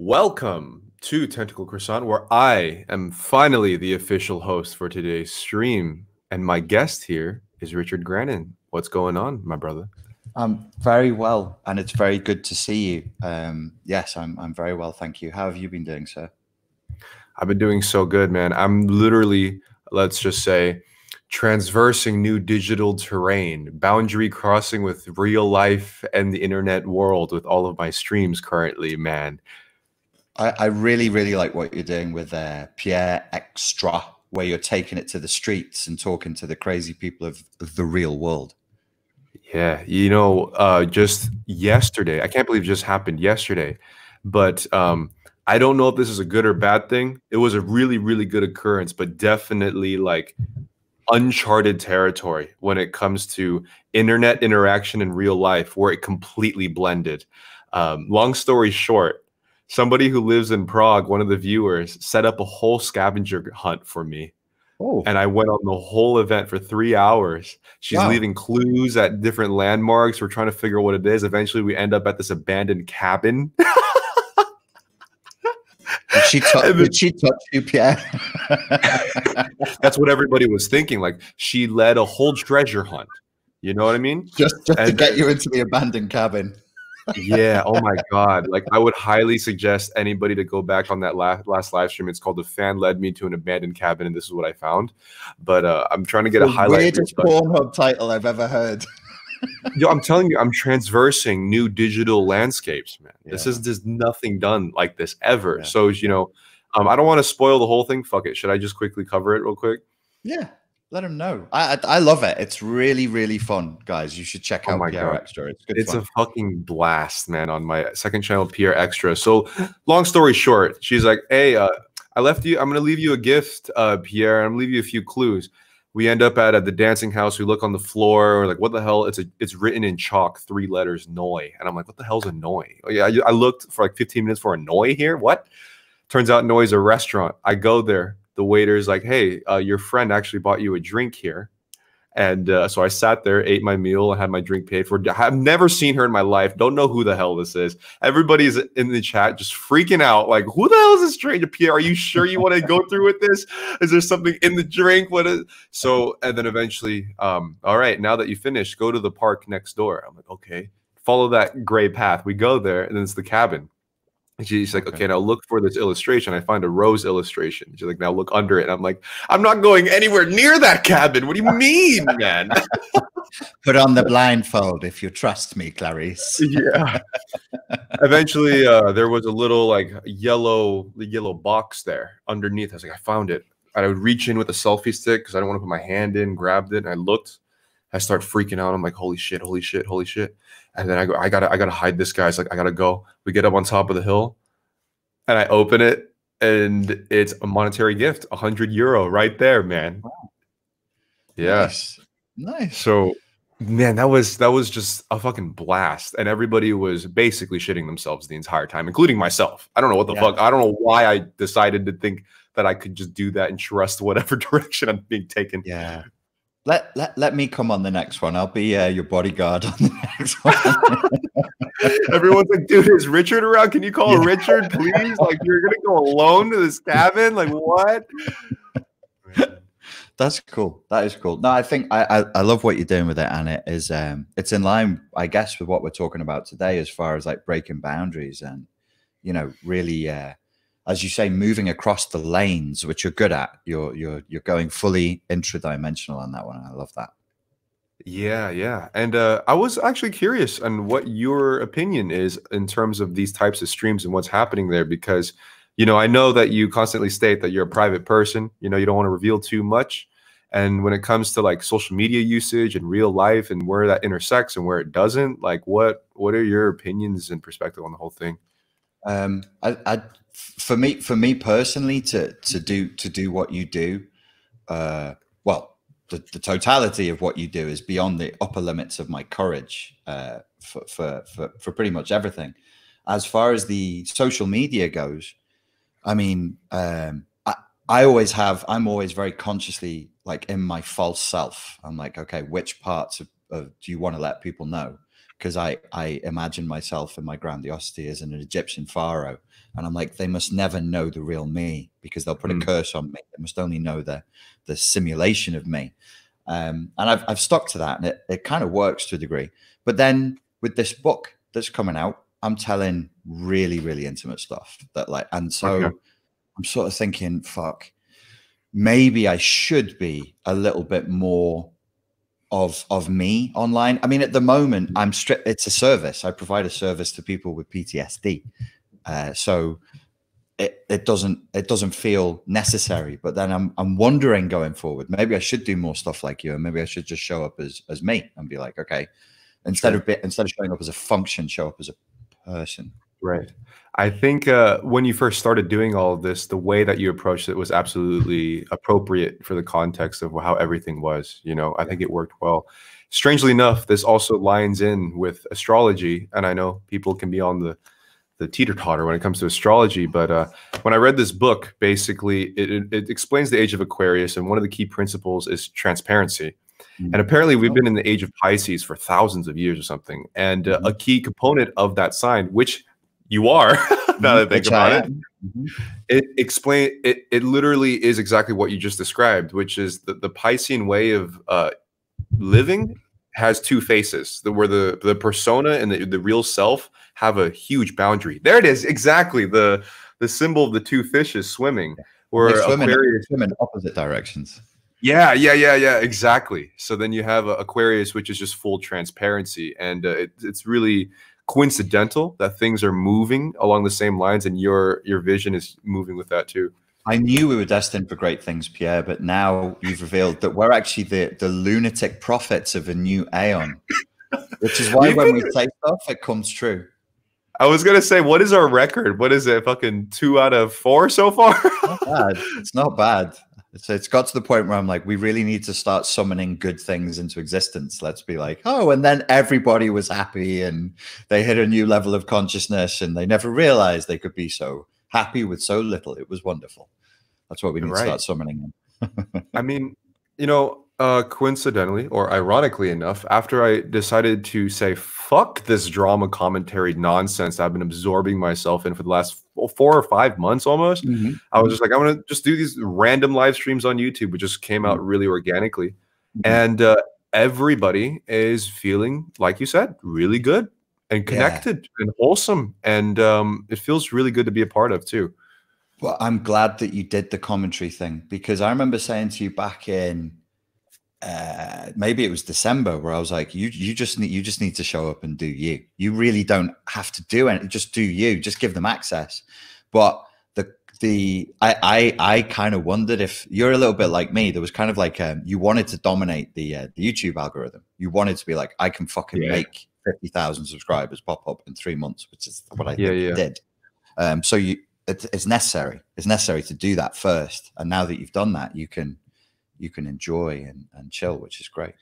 Welcome to Tentacle Croissant, where I am finally the official host for today's stream. And my guest here is Richard Grannon. What's going on, my brother? I'm very well, and it's very good to see you. Um, yes, I'm, I'm very well, thank you. How have you been doing, sir? I've been doing so good, man. I'm literally, let's just say, transversing new digital terrain, boundary crossing with real life and the internet world with all of my streams currently, man. I, I really, really like what you're doing with uh, Pierre Extra, where you're taking it to the streets and talking to the crazy people of, of the real world. Yeah, you know, uh, just yesterday, I can't believe it just happened yesterday, but um, I don't know if this is a good or bad thing. It was a really, really good occurrence, but definitely like uncharted territory when it comes to internet interaction in real life, where it completely blended. Um, long story short, somebody who lives in Prague, one of the viewers, set up a whole scavenger hunt for me. Oh. And I went on the whole event for three hours. She's wow. leaving clues at different landmarks. We're trying to figure out what it is. Eventually, we end up at this abandoned cabin. Did she, t- did she touch you, Pierre? That's what everybody was thinking. Like she led a whole treasure hunt. You know what I mean? Just, just to get you into the abandoned cabin. Yeah. Oh my God. Like I would highly suggest anybody to go back on that last last live stream. It's called "The Fan Led Me to an Abandoned Cabin," and this is what I found. But uh, I'm trying to get the a highlight. Weirdest Pornhub title I've ever heard. Yo, I'm telling you, I'm transversing new digital landscapes, man. Yeah. This is just nothing done like this ever. Yeah. So you know, um, I don't want to spoil the whole thing. Fuck it. Should I just quickly cover it real quick? Yeah, let them know. I, I, I love it. It's really really fun, guys. You should check oh out oh Pierre God. Extra. It's good. It's a fucking blast, man. On my second channel, Pierre Extra. So, long story short, she's like, "Hey, uh, I left you. I'm gonna leave you a gift, uh, Pierre. I'm gonna leave you a few clues." we end up at, at the dancing house. We look on the floor. We're like, what the hell? It's a it's written in chalk, three letters, Noi. And I'm like, what the hell's a Noi? Oh, yeah, I, I, looked for like 15 minutes for a Noi here. What? Turns out Noi is a restaurant. I go there. The waiter's like, hey, uh, your friend actually bought you a drink here. And uh, so I sat there, ate my meal, had my drink paid for. I've never seen her in my life. Don't know who the hell this is. Everybody's in the chat just freaking out. Like, who the hell is this stranger? Pierre, are you sure you want to go through with this? Is there something in the drink? What is so? And then eventually, um, all right, now that you finished, go to the park next door. I'm like, okay, follow that gray path. We go there, and then it's the cabin. She's like, okay, now look for this illustration. I find a rose illustration. She's like, now look under it. And I'm like, I'm not going anywhere near that cabin. What do you mean, man? Put on the blindfold if you trust me, Clarice. yeah. Eventually, uh, there was a little like yellow, yellow box there underneath. I was like, I found it. I would reach in with a selfie stick because I don't want to put my hand in, grabbed it, and I looked. I start freaking out. I'm like, holy shit, holy shit, holy shit. And then I go, I gotta, I gotta hide this guy. It's like, I gotta go. We get up on top of the hill and I open it and it's a monetary gift, a hundred euro right there, man. Wow. Yes. Nice. nice. So man, that was that was just a fucking blast. And everybody was basically shitting themselves the entire time, including myself. I don't know what the yeah. fuck. I don't know why I decided to think that I could just do that and trust whatever direction I'm being taken. Yeah. Let, let, let me come on the next one. I'll be uh, your bodyguard on the next one. Everyone's like, dude, is Richard around? Can you call yeah. Richard, please? Like, you're going to go alone to this cabin? Like, what? That's cool. That is cool. No, I think I, I, I love what you're doing with it, and it is um it's in line, I guess, with what we're talking about today, as far as like breaking boundaries and you know really uh as you say, moving across the lanes, which you're good at. You're you're you're going fully intradimensional on that one. I love that. Yeah, yeah. And uh, I was actually curious on what your opinion is in terms of these types of streams and what's happening there, because you know I know that you constantly state that you're a private person. You know you don't want to reveal too much. And when it comes to like social media usage and real life and where that intersects and where it doesn't, like what what are your opinions and perspective on the whole thing? Um, I, I for me for me personally to to do to do what you do uh well the, the totality of what you do is beyond the upper limits of my courage uh for, for for for pretty much everything. As far as the social media goes i mean um i i always have i'm always very consciously like in my false self. I'm like okay which parts of, of do you want to let people know? Because I I imagine myself in my grandiosity as an Egyptian pharaoh, and I'm like, they must never know the real me because they'll put mm. a curse on me. They must only know the the simulation of me. Um, and I've I've stuck to that, and it, it kind of works to a degree. But then with this book that's coming out, I'm telling really really intimate stuff that like, and so okay. I'm sort of thinking, fuck, maybe I should be a little bit more of of me online. I mean, at the moment, I'm strict. It's a service. I provide a service to people with PTSD, uh, so it, it doesn't it doesn't feel necessary. But then I'm I'm wondering going forward. Maybe I should do more stuff like you, and maybe I should just show up as as me and be like, okay, instead sure. of instead of showing up as a function, show up as a person. Right. I think uh, when you first started doing all of this, the way that you approached it was absolutely appropriate for the context of how everything was. You know, I think it worked well. Strangely enough, this also lines in with astrology, and I know people can be on the the teeter totter when it comes to astrology. But uh, when I read this book, basically it, it, explains the age of Aquarius, and one of the key principles is transparency. Mm-hmm. And apparently, we've been in the age of Pisces for thousands of years or something. And uh, mm-hmm. a key component of that sign, which you are now that I think about it. Mm-hmm. It explain it. It literally is exactly what you just described, which is the the Piscean way of uh, living has two faces. The, where the the persona and the, the real self have a huge boundary. There it is, exactly the the symbol of the two fishes swimming. Where they swim, Aquarius, in, swim in opposite directions. Yeah, yeah, yeah, yeah, exactly. So then you have Aquarius, which is just full transparency, and uh, it, it's really coincidental that things are moving along the same lines and your your vision is moving with that too i knew we were destined for great things pierre but now you've revealed that we're actually the the lunatic prophets of a new aeon which is why when we say stuff it comes true I was gonna say, what is our record? What is it? Fucking two out of four so far. not bad. It's not bad. So it's got to the point where I'm like, we really need to start summoning good things into existence. Let's be like, oh, and then everybody was happy and they hit a new level of consciousness and they never realized they could be so happy with so little. It was wonderful. That's what we need right. to start summoning. I mean, you know, uh, coincidentally or ironically enough, after I decided to say fuck this drama commentary nonsense I've been absorbing myself in for the last four or five months almost, mm-hmm. I was just like, I'm gonna just do these random live streams on YouTube, which just came out mm-hmm. really organically, mm-hmm. and uh, everybody is feeling like you said, really good and connected yeah. and wholesome, and um, it feels really good to be a part of too. Well, I'm glad that you did the commentary thing because I remember saying to you back in uh, maybe it was December where I was like, you you just need you just need to show up and do you. You really don't have to do anything. Just do you. Just give them access. But the the I I, I kind of wondered if you're a little bit like me. There was kind of like um, you wanted to dominate the uh, the YouTube algorithm. You wanted to be like, I can fucking yeah. make fifty thousand subscribers pop up in three months, which is what I yeah, yeah. did. Um, so you it, it's necessary. It's necessary to do that first. And now that you've done that, you can you can enjoy and, and chill, which is great.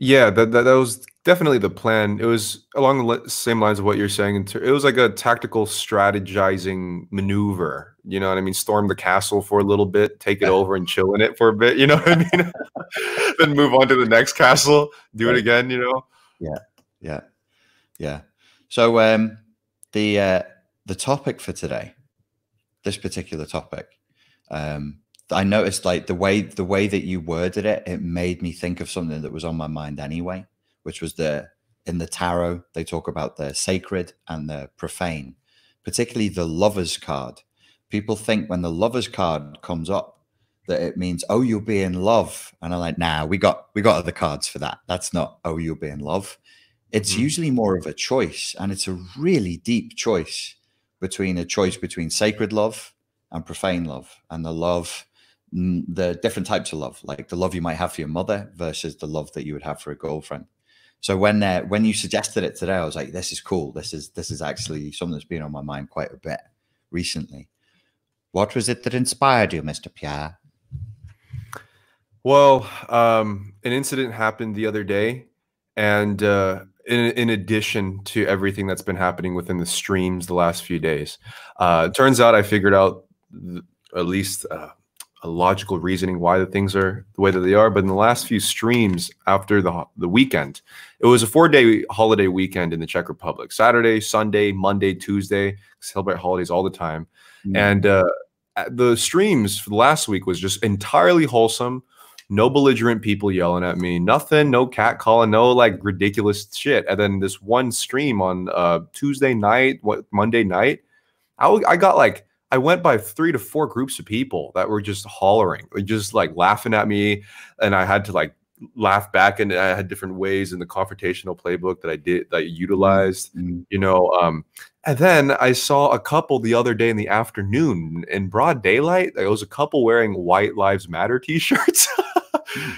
Yeah, that, that, that was definitely the plan. It was along the same lines of what you're saying. It was like a tactical strategizing maneuver. You know what I mean? Storm the castle for a little bit, take it over and chill in it for a bit. You know what I mean? then move on to the next castle, do it again. You know? Yeah, yeah, yeah. So um, the uh, the topic for today, this particular topic, um, I noticed like the way the way that you worded it, it made me think of something that was on my mind anyway, which was the in the tarot they talk about the sacred and the profane, particularly the lovers card. People think when the lovers card comes up that it means oh you'll be in love, and I'm like nah we got we got other cards for that. That's not oh you'll be in love. It's mm-hmm. usually more of a choice, and it's a really deep choice between a choice between sacred love and profane love, and the love the different types of love, like the love you might have for your mother versus the love that you would have for a girlfriend. So when uh, when you suggested it today, I was like, "This is cool. This is this is actually something that's been on my mind quite a bit recently." What was it that inspired you, Mister Pierre? Well, um, an incident happened the other day, and uh, in, in, addition to everything that's been happening within the streams the last few days, uh, turns out I figured out at least uh, a logical reasoning why the things are the way that they are. But in the last few streams after the the weekend, it was a four day holiday weekend in the Czech Republic. Saturday, Sunday, Monday, Tuesday, celebrate holidays all the time, mm-hmm. and uh, the streams for the last week was just entirely wholesome. No belligerent people yelling at me, nothing, no cat calling, no like ridiculous shit. And then this one stream on uh, Tuesday night, what Monday night, I, I got like I went by three to four groups of people that were just hollering, just like laughing at me, and I had to like laugh back. And I had different ways in the confrontational playbook that I did that I utilized, mm-hmm. you know. Um, and then I saw a couple the other day in the afternoon in broad daylight. There was a couple wearing White Lives Matter T-shirts. mm-hmm.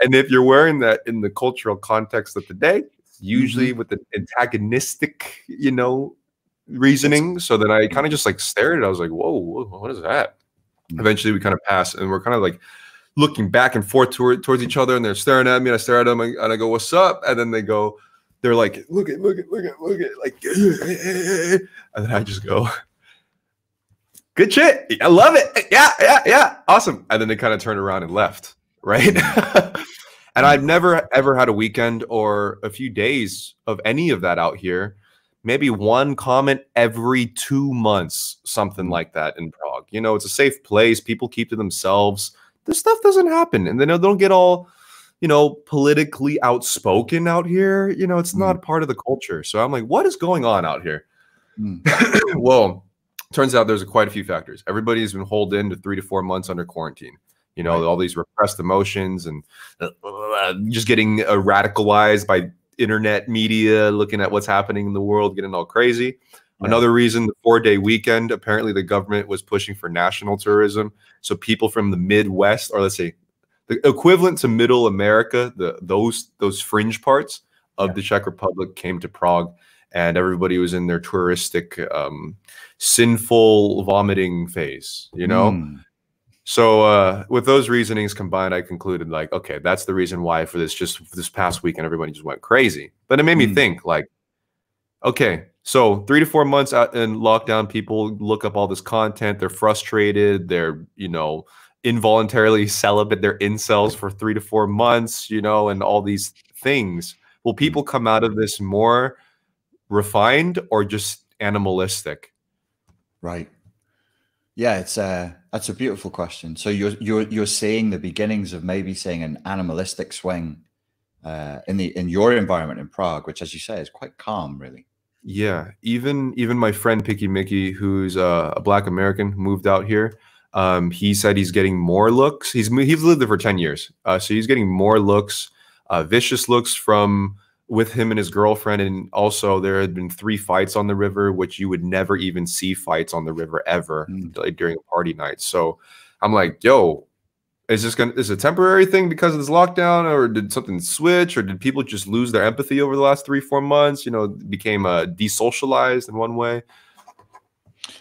And if you're wearing that in the cultural context of the day, usually mm-hmm. with an antagonistic, you know, reasoning. So then I kind of just like stared at it. I was like, whoa, what is that? Mm. Eventually we kind of pass and we're kind of like looking back and forth toward, towards each other and they're staring at me and I stare at them and I go, what's up? And then they go, they're like, look at, look at, look at, look at, like, and then I just go, good shit. I love it. Yeah, yeah, yeah. Awesome. And then they kind of turned around and left. Right. and I've never ever had a weekend or a few days of any of that out here maybe one comment every two months, something mm. like that in Prague. You know, it's a safe place. People keep to themselves. This stuff doesn't happen, and they don't get all, you know, politically outspoken out here. You know, it's mm. not part of the culture. So I'm like, what is going on out here? Mm. well, turns out there's a, quite a few factors. Everybody's been holed in to three to four months under quarantine. You know, right. all these repressed emotions and uh, just getting uh, radicalized by internet media, looking at what's happening in the world, getting all crazy. Yeah. Another reason, the four day weekend, apparently the government was pushing for national tourism. So people from the Midwest, or let's say the equivalent to middle America, the those those fringe parts of yeah. the Czech Republic came to Prague and everybody was in their touristic um, sinful vomiting phase, you know? Mm. So uh, with those reasonings combined, I concluded like, okay, that's the reason why for this just for this past weekend, everybody just went crazy. But it made me mm. think like, okay, so three to four months out in lockdown, people look up all this content. They're frustrated. They're you know involuntarily celibate. They're incels for three to four months. You know, and all these things. Will hmm. people come out of this more refined or just animalistic? Right. Yeah, it's a that's a beautiful question. So you're you're you're seeing the beginnings of maybe seeing an animalistic swing uh, in the in your environment in Prague, which, as you say, is quite calm, really. Yeah, even even my friend Picky Mickey, who's uh, a Black American, moved out here. Um, he said he's getting more looks. He's he's lived there for ten years, uh, so he's getting more looks, uh, vicious looks from with him and his girlfriend. And also, there had been three fights on the river, which you would never even see fights on the river ever mm. like, during a party night. So I'm like, yo, is this gonna is a temporary thing because of this lockdown, or did something switch, or did people just lose their empathy over the last three four months? You know, became uh, desocialized in one way.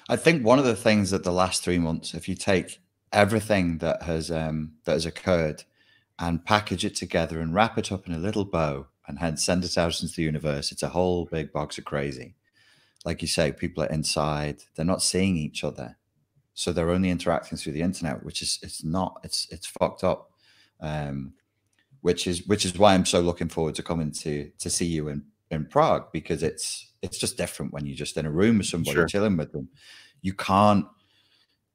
I think one of the things that the last three months, if you take everything that has um, that has occurred and package it together and wrap it up in a little bow and had send it out into the universe. It's a whole big box of crazy. Like you say, people are inside, they're not seeing each other. So they're only interacting through the internet, which is it's not, it's it's fucked up. Um, which is which is why I'm so looking forward to coming to to see you in in Prague because it's it's just different when you're just in a room with somebody sure. chilling with them. You can't.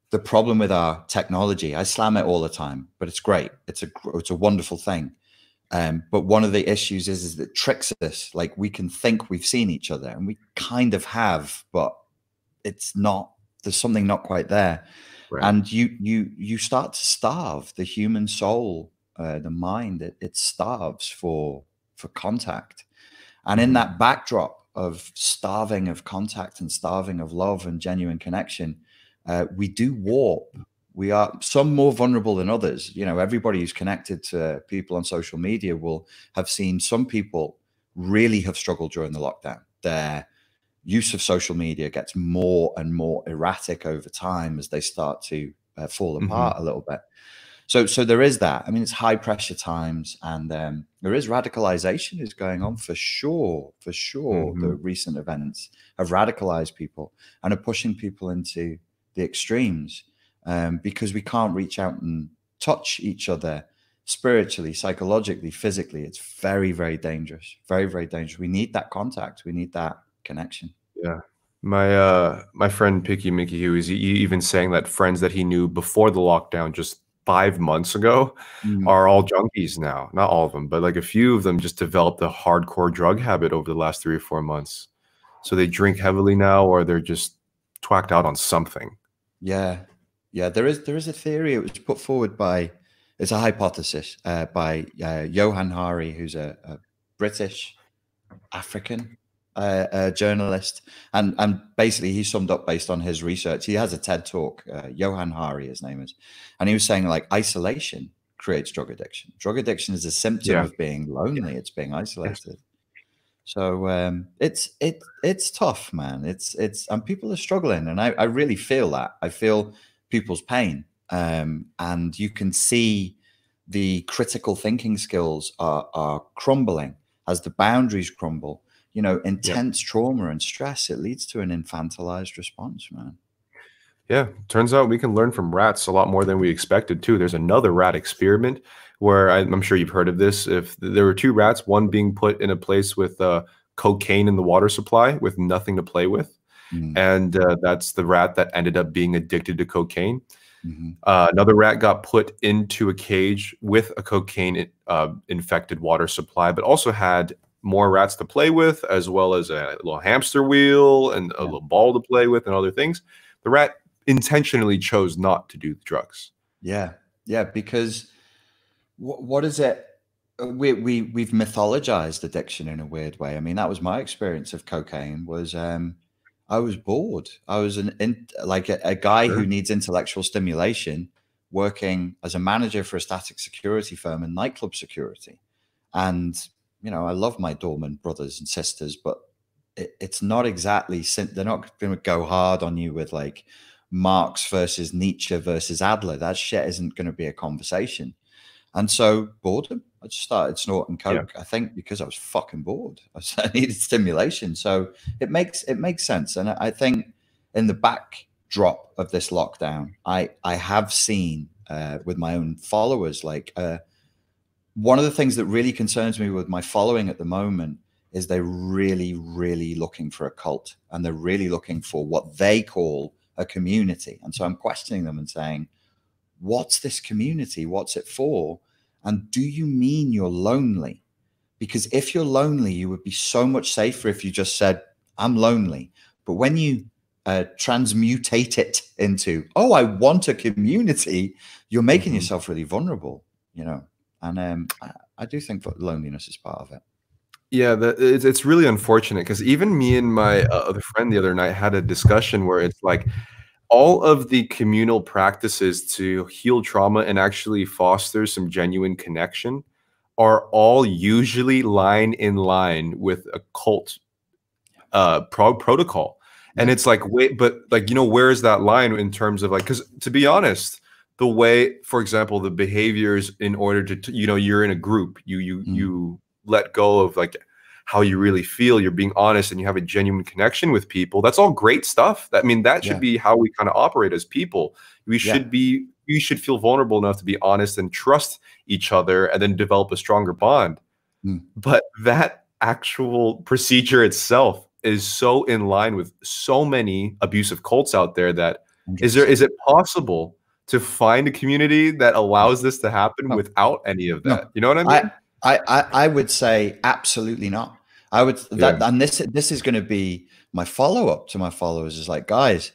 The problem with our technology, I slam it all the time, but it's great. It's a it's a wonderful thing. Um, but one of the issues is, is that tricks us. Like we can think we've seen each other, and we kind of have, but it's not. There's something not quite there, right. and you you you start to starve the human soul, uh, the mind. It, it starves for for contact, and in mm-hmm. that backdrop of starving of contact and starving of love and genuine connection, uh, we do warp we are some more vulnerable than others. You know, everybody who's connected to people on social media will have seen some people really have struggled during the lockdown. Their use of social media gets more and more erratic over time as they start to uh, fall mm-hmm. apart mm-hmm. a little bit. So, so there is that. I mean, it's high pressure times, and um, there is radicalization is going on for sure. For sure, mm-hmm. the recent events have radicalized people and are pushing people into the extremes. Um, because we can't reach out and touch each other spiritually, psychologically, physically. It's very, very dangerous. Very, very dangerous. We need that contact. We need that connection. Yeah. My uh my friend Picky Mickey who is even saying that friends that he knew before the lockdown just five months ago mm. are all junkies now. Not all of them, but like a few of them just developed a hardcore drug habit over the last three or four months. So they drink heavily now, or they're just twacked out on something. Yeah, yeah. There is there is a theory. It was put forward by it's a hypothesis uh, by uh, Johann Hari, who's a, a British African uh, uh, journalist, and and basically he summed up based on his research. He has a TED talk. Uh, Johann Hari, his name is, and he was saying like isolation creates drug addiction. Drug addiction is a symptom yeah. of being lonely. It's being isolated. So um, it's it it's tough, man. It's it's and people are struggling, and I, I really feel that. I feel people's pain, um, and you can see the critical thinking skills are are crumbling as the boundaries crumble you know, intense yep. trauma and stress, it leads to an infantilized response, man. Yeah, turns out we can learn from rats a lot more than we expected too. There's another rat experiment where I, am sure you've heard of this. If there were two rats, one being put in a place with uh, cocaine in the water supply with nothing to play with, mm. and uh, that's the rat that ended up being addicted to cocaine. Mm-hmm. Uh, another rat got put into a cage with a cocaine uh, infected water supply, but also had more rats to play with, as well as a little hamster wheel and a yeah. little ball to play with and other things. The rat intentionally chose not to do the drugs. Yeah, yeah, because what, what is it? Uh, we we we've mythologized addiction in a weird way. I mean, that was my experience of cocaine. Was um, I was bored. I was an in, like a, a guy sure. who needs intellectual stimulation, working as a manager for a static security firm and nightclub security, and you know, I love my doorman brothers and sisters, but it, it's not exactly, they're not going to go hard on you with like Marx versus Nietzsche versus Adler. That shit isn't going to be a conversation. And so boredom. I just started snorting coke. Yeah. I think because I was fucking bored. I needed stimulation. So it makes it makes sense. And I think in the backdrop of this lockdown, I I have seen uh, with my own followers like uh, one of the things that really concerns me with my following at the moment is they're really, really looking for a cult and they're really looking for what they call a community. And so I'm questioning them and saying, What's this community? What's it for? And do you mean you're lonely? Because if you're lonely, you would be so much safer if you just said, I'm lonely. But when you uh, transmutate it into, oh, I want a community, you're making mm-hmm. yourself really vulnerable, you know and um, I, I, do think that loneliness is part of it. Yeah, the, it's it's really unfortunate because even me and my uh, other friend the other night had a discussion where it's like all of the communal practices to heal trauma and actually foster some genuine connection are all usually line in line with a cult uh pro- protocol and it's like wait but like you know where is that line in terms of like because to be honest the way for example the behaviors in order to you know you're in a group you you mm. you let go of like how you really feel you're being honest and you have a genuine connection with people that's all great stuff i mean that should yeah. be how we kind of operate as people we should yeah. be we should feel vulnerable enough to be honest and trust each other and then develop a stronger bond mm. but that actual procedure itself is so in line with so many abusive cults out there that is there is it possible to find a community that allows this to happen no. without any of that. No. You know what I mean? I, I, I would say absolutely not. I would that, yeah. and this this is going to be my follow up to my followers is like, guys,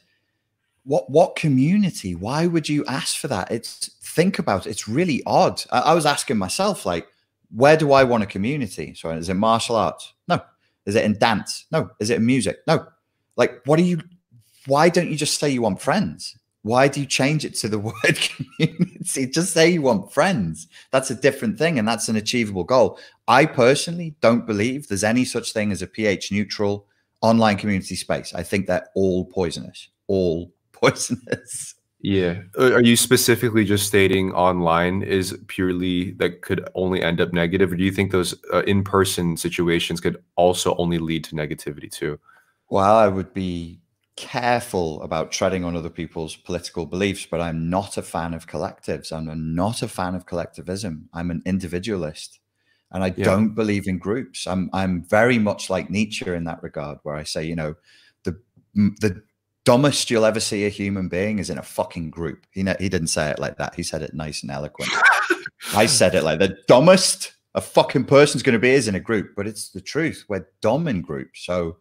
what what community? Why would you ask for that? It's think about it. It's really odd. I, I was asking myself, like, where do I want a community? So is it martial arts? No. Is it in dance? No. Is it in music? No. Like, what are you? Why don't you just say you want friends? Why do you change it to the word community? Just say you want friends. That's a different thing, and that's an achievable goal. I personally don't believe there's any such thing as a pH neutral online community space. I think they're all poisonous, all poisonous. Yeah. Are you specifically just stating online is purely that could only end up negative, or do you think those uh, in person situations could also only lead to negativity too? Well, I would be careful about treading on other people's political beliefs, but I'm not a fan of collectives. I'm not a fan of collectivism. I'm an individualist, and I yeah. don't believe in groups. I'm I'm very much like Nietzsche in that regard, where I say, you know, the the dumbest you'll ever see a human being is in a fucking group. He he didn't say it like that. He said it nice and eloquent. I said it like the dumbest a fucking person's going to be is in a group, but it's the truth. We're dumb in groups, so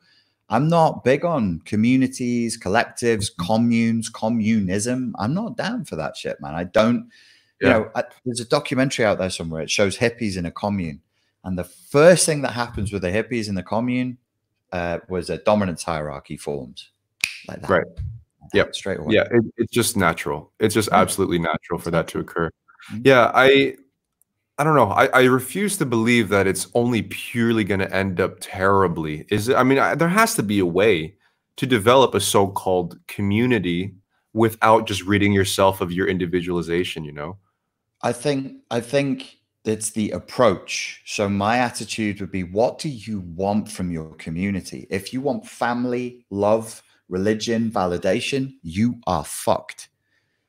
I'm not big on communities, collectives, mm-hmm. communes, communism. I'm not down for that shit, man. I don't, yeah. you know, I, there's a documentary out there somewhere. It shows hippies in a commune. And the first thing that happens with the hippies in the commune uh, was a dominance hierarchy forms like that. Right. Yeah. Straight away. Yeah. It, it's just natural. It's just mm-hmm. absolutely natural for that to occur. Mm-hmm. Yeah. I, I don't know. I, I refuse to believe that it's only purely going to end up terribly. Is it? I mean, I, there has to be a way to develop a so-called community without just ridding yourself of your individualization. You know. I think. I think it's the approach. So my attitude would be: What do you want from your community? If you want family, love, religion, validation, you are fucked.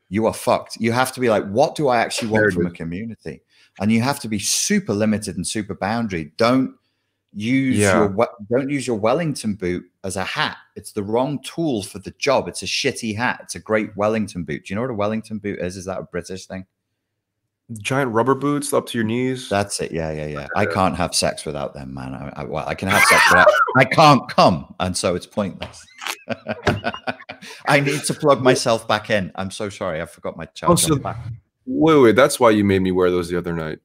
You are fucked. You have to be like, what do I actually want from a community? And you have to be super limited and super boundary. Don't use yeah. your don't use your Wellington boot as a hat. It's the wrong tool for the job. It's a shitty hat. It's a great Wellington boot. Do you know what a Wellington boot is? Is that a British thing? Giant rubber boots up to your knees. That's it. Yeah, yeah, yeah. I can't have sex without them, man. I, I well, I can have sex without. I can't come, and so it's pointless. I need to plug myself back in. I'm so sorry. I forgot my charger. Oh, so, Wait, wait, that's why you made me wear those the other night.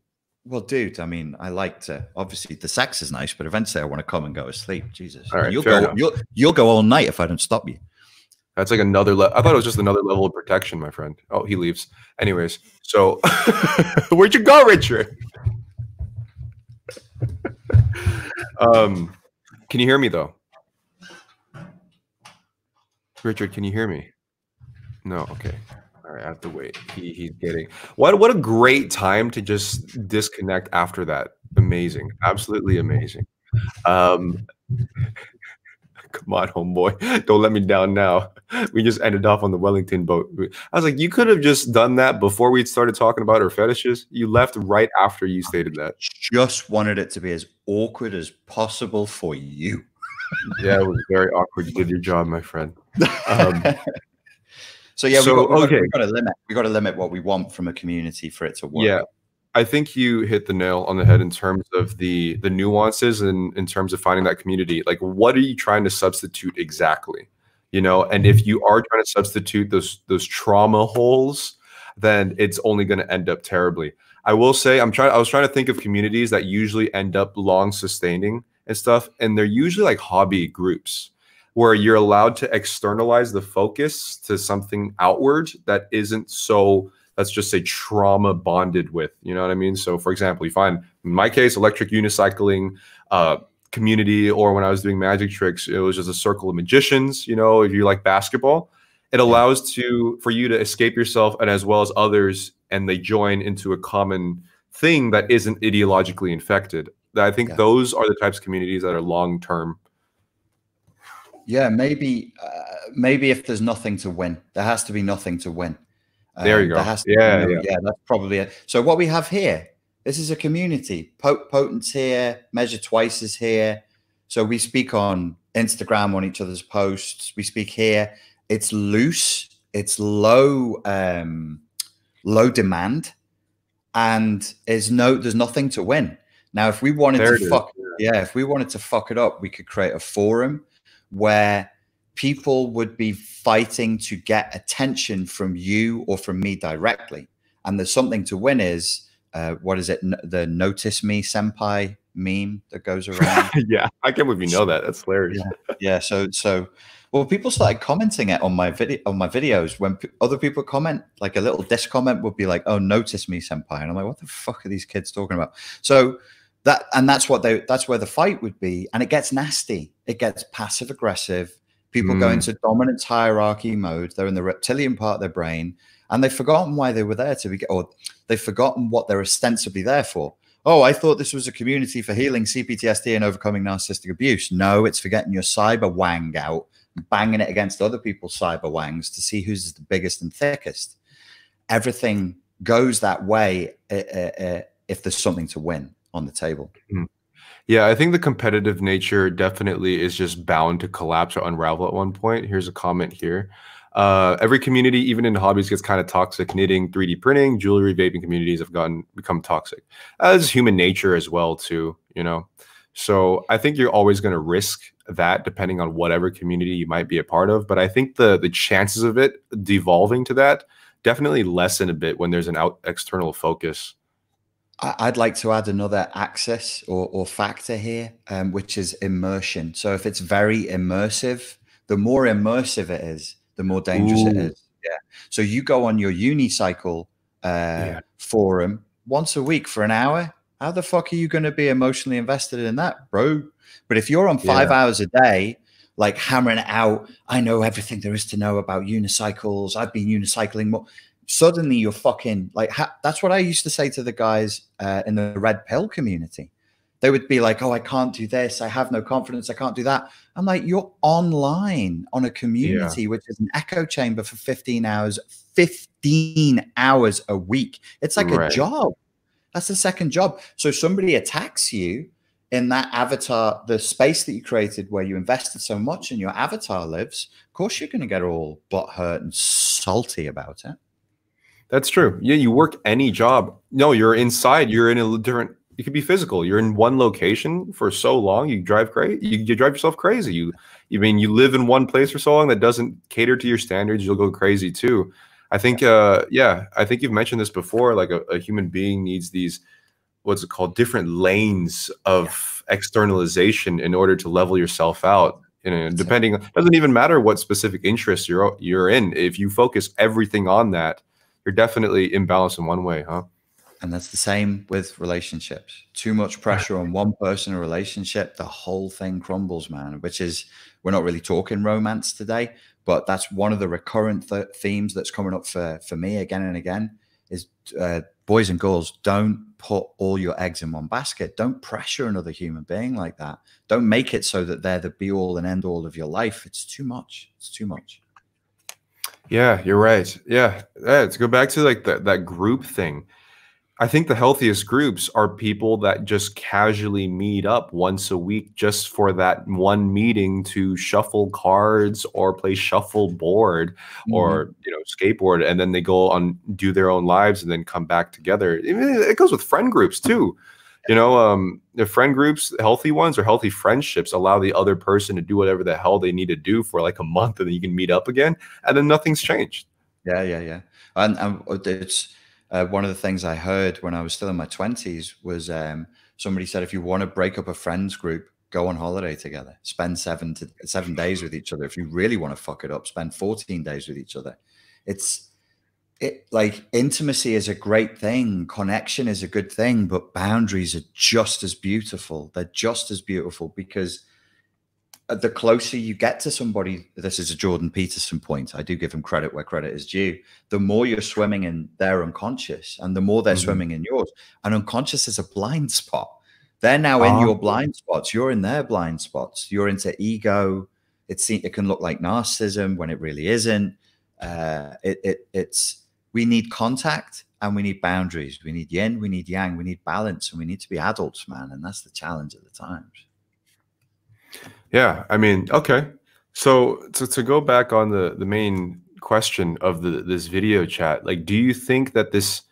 Well, dude, I mean, I like to. Obviously, the sex is nice, but eventually, I want to come and go to sleep. Jesus, all right, you'll go. You'll you'll go all night if I don't stop you. That's like another. level. I thought it was just another level of protection, my friend. Oh, he leaves. Anyways, so where'd you go, Richard? um, can you hear me though? Richard, can you hear me? No. Okay. I have to wait. He, he's getting what what a great time to just disconnect after that. Amazing, absolutely amazing. Um, come on, homeboy, don't let me down now. We just ended off on the Wellington boat. I was like, you could have just done that before we started talking about our fetishes. You left right after you stated that. Just wanted it to be as awkward as possible for you. yeah, it was very awkward. You did your job, my friend. Um, so yeah, so, we got, okay. we got to limit. We got to limit what we want from a community for it to work. Yeah, I think you hit the nail on the head in terms of the the nuances and in terms of finding that community. Like, what are you trying to substitute exactly? You know, and if you are trying to substitute those those trauma holes, then it's only going to end up terribly. I will say, I'm trying. I was trying to think of communities that usually end up long sustaining and stuff, and they're usually like hobby groups where you're allowed to externalize the focus to something outward that isn't so let's just say trauma bonded with you know what i mean? So for example you find in my case electric unicycling uh, community or when i was doing magic tricks it was just a circle of magicians you know if you like basketball. It allows to for you to escape yourself and as well as others and they join into a common thing that isn't ideologically infected. I think yeah. those are the types of communities that are long term yeah, maybe uh, maybe if there's nothing to win, there has to be nothing to win. there you um, go. yeah, yeah, yeah, that's probably it. So what we have here, this is a community. Potent's here, Measure Twice is here. So we speak on Instagram on each other's posts. We speak here. It's loose. It's low, um, low demand, and there's no, there's nothing to win. Now, if we wanted there to fuck, yeah, if we wanted to fuck it up, we could create a forum where people would be fighting to get attention from you or from me directly. And there's something to win is uh, what is it? the notice me senpai meme that goes around. yeah, I can't believe you know that. That's hilarious. Yeah. yeah. So so well, people started commenting it on my video on my videos when other people comment, like a little diss comment would be like, "Oh, notice me, senpai," and I'm like, "What the fuck are these kids talking about?" So that and that's what they that's where the fight would be. And it gets nasty. It gets passive aggressive. People mm. go into dominance hierarchy mode. They're in the reptilian part of their brain. And they've forgotten why they were there to be or they've forgotten what they're ostensibly there for. Oh i thought this was a community for healing cptsd and overcoming narcissistic abuse. No it's for getting your cyber wang out banging it against other people's cyber wangs to see who's the biggest and thickest. Everything goes that way uh, uh, if there's something to win on the table. Mm. Yeah, I think the competitive nature definitely is just bound to collapse or unravel at one point. Here's a comment here. Uh, every community, even in hobbies, gets kind of toxic. Knitting, 3D printing, jewelry, vaping communities have gotten become toxic. As human nature as well, too. You know, so I think you're always going to risk that, depending on whatever community you might be a part of. But I think the the chances of it devolving to that definitely lessen a bit when there's an out external focus. I'd like to add another axis or, or factor here, um, which is immersion. So if it's very immersive, the more immersive it is, the more dangerous Ooh. it is. Yeah. So you go on your unicycle uh, yeah. forum once a week for an hour. How the fuck are you going to be emotionally invested in that, bro? But if you're on five yeah. hours a day, like hammering it out, I know everything there is to know about unicycles. I've been unicycling more. Suddenly, you're fucking like. Ha- that's what I used to say to the guys uh, in the red pill community they would be like, "Oh, I can't do this. I have no confidence. I can't do that." I'm like, "You're online on a community yeah. which is an echo chamber for 15 hours, 15 hours a week. It's like right. a job. That's a second job. So somebody attacks you in that avatar, the space that you created where you invested so much and your avatar lives. Of course, you're going to get all butt hurt and salty about it. That's true. Yeah, you work any job. No, you're inside. You're in a different You could be physical. You're in one location for so long, you drive crazy. You, you drive yourself crazy. You, you mean you live in one place for so long that doesn't cater to your standards, you'll go crazy too. I think, uh, yeah, I think you've mentioned this before. Like a, a human being needs these, what's it called, different lanes of yeah. externalization in order to level yourself out. You know, depending, it doesn't even matter what specific interests you're you're in. If you focus everything on that, you're definitely imbalanced in one way, huh? And that's the same with relationships. Too much pressure on one person in a relationship, the whole thing crumbles, man. Which is, we're not really talking romance today, but that's one of the recurrent th- themes that's coming up for, for me again and again is uh, boys and girls, don't put all your eggs in one basket. Don't pressure another human being like that. Don't make it so that they're the be all and end all of your life. It's too much. It's too much. Yeah, you're right. Yeah. yeah to go back to like that, that group thing I think the healthiest groups are people that just casually meet up once a week just for that one meeting to shuffle cards or play shuffleboard mm-hmm. or you know skateboard and then they go on do their own lives and then come back together. It goes with friend groups too. You know, um, the friend groups, healthy ones or healthy friendships allow the other person to do whatever the hell they need to do for like a month and then you can meet up again and then nothing's changed. Yeah, yeah, yeah. And, and it's uh, one of the things I heard when I was still in my 20s was um, somebody said, if you want to break up a friends group, go on holiday together, spend seven to seven days with each other. If you really want to fuck it up, spend 14 days with each other. It's it like intimacy is a great thing, connection is a good thing, but boundaries are just as beautiful. They're just as beautiful because uh, the closer you get to somebody, this is a Jordan Peterson point. I do give him credit where credit is due. The more you're swimming in their unconscious, and the more they're mm-hmm. swimming in yours, and unconscious is a blind spot. They're now in your ah. blind spots. You're in their blind spots. You're into ego. It's it can look like narcissism when it really isn't. Uh, it, it it's we need contact and we need boundaries. We need yin, we need yang, we need balance, and we need to be adults, man. And that's the challenge at the times. Yeah, I mean, okay. So to, to go back on the the main question of the this video chat, like, do you think that this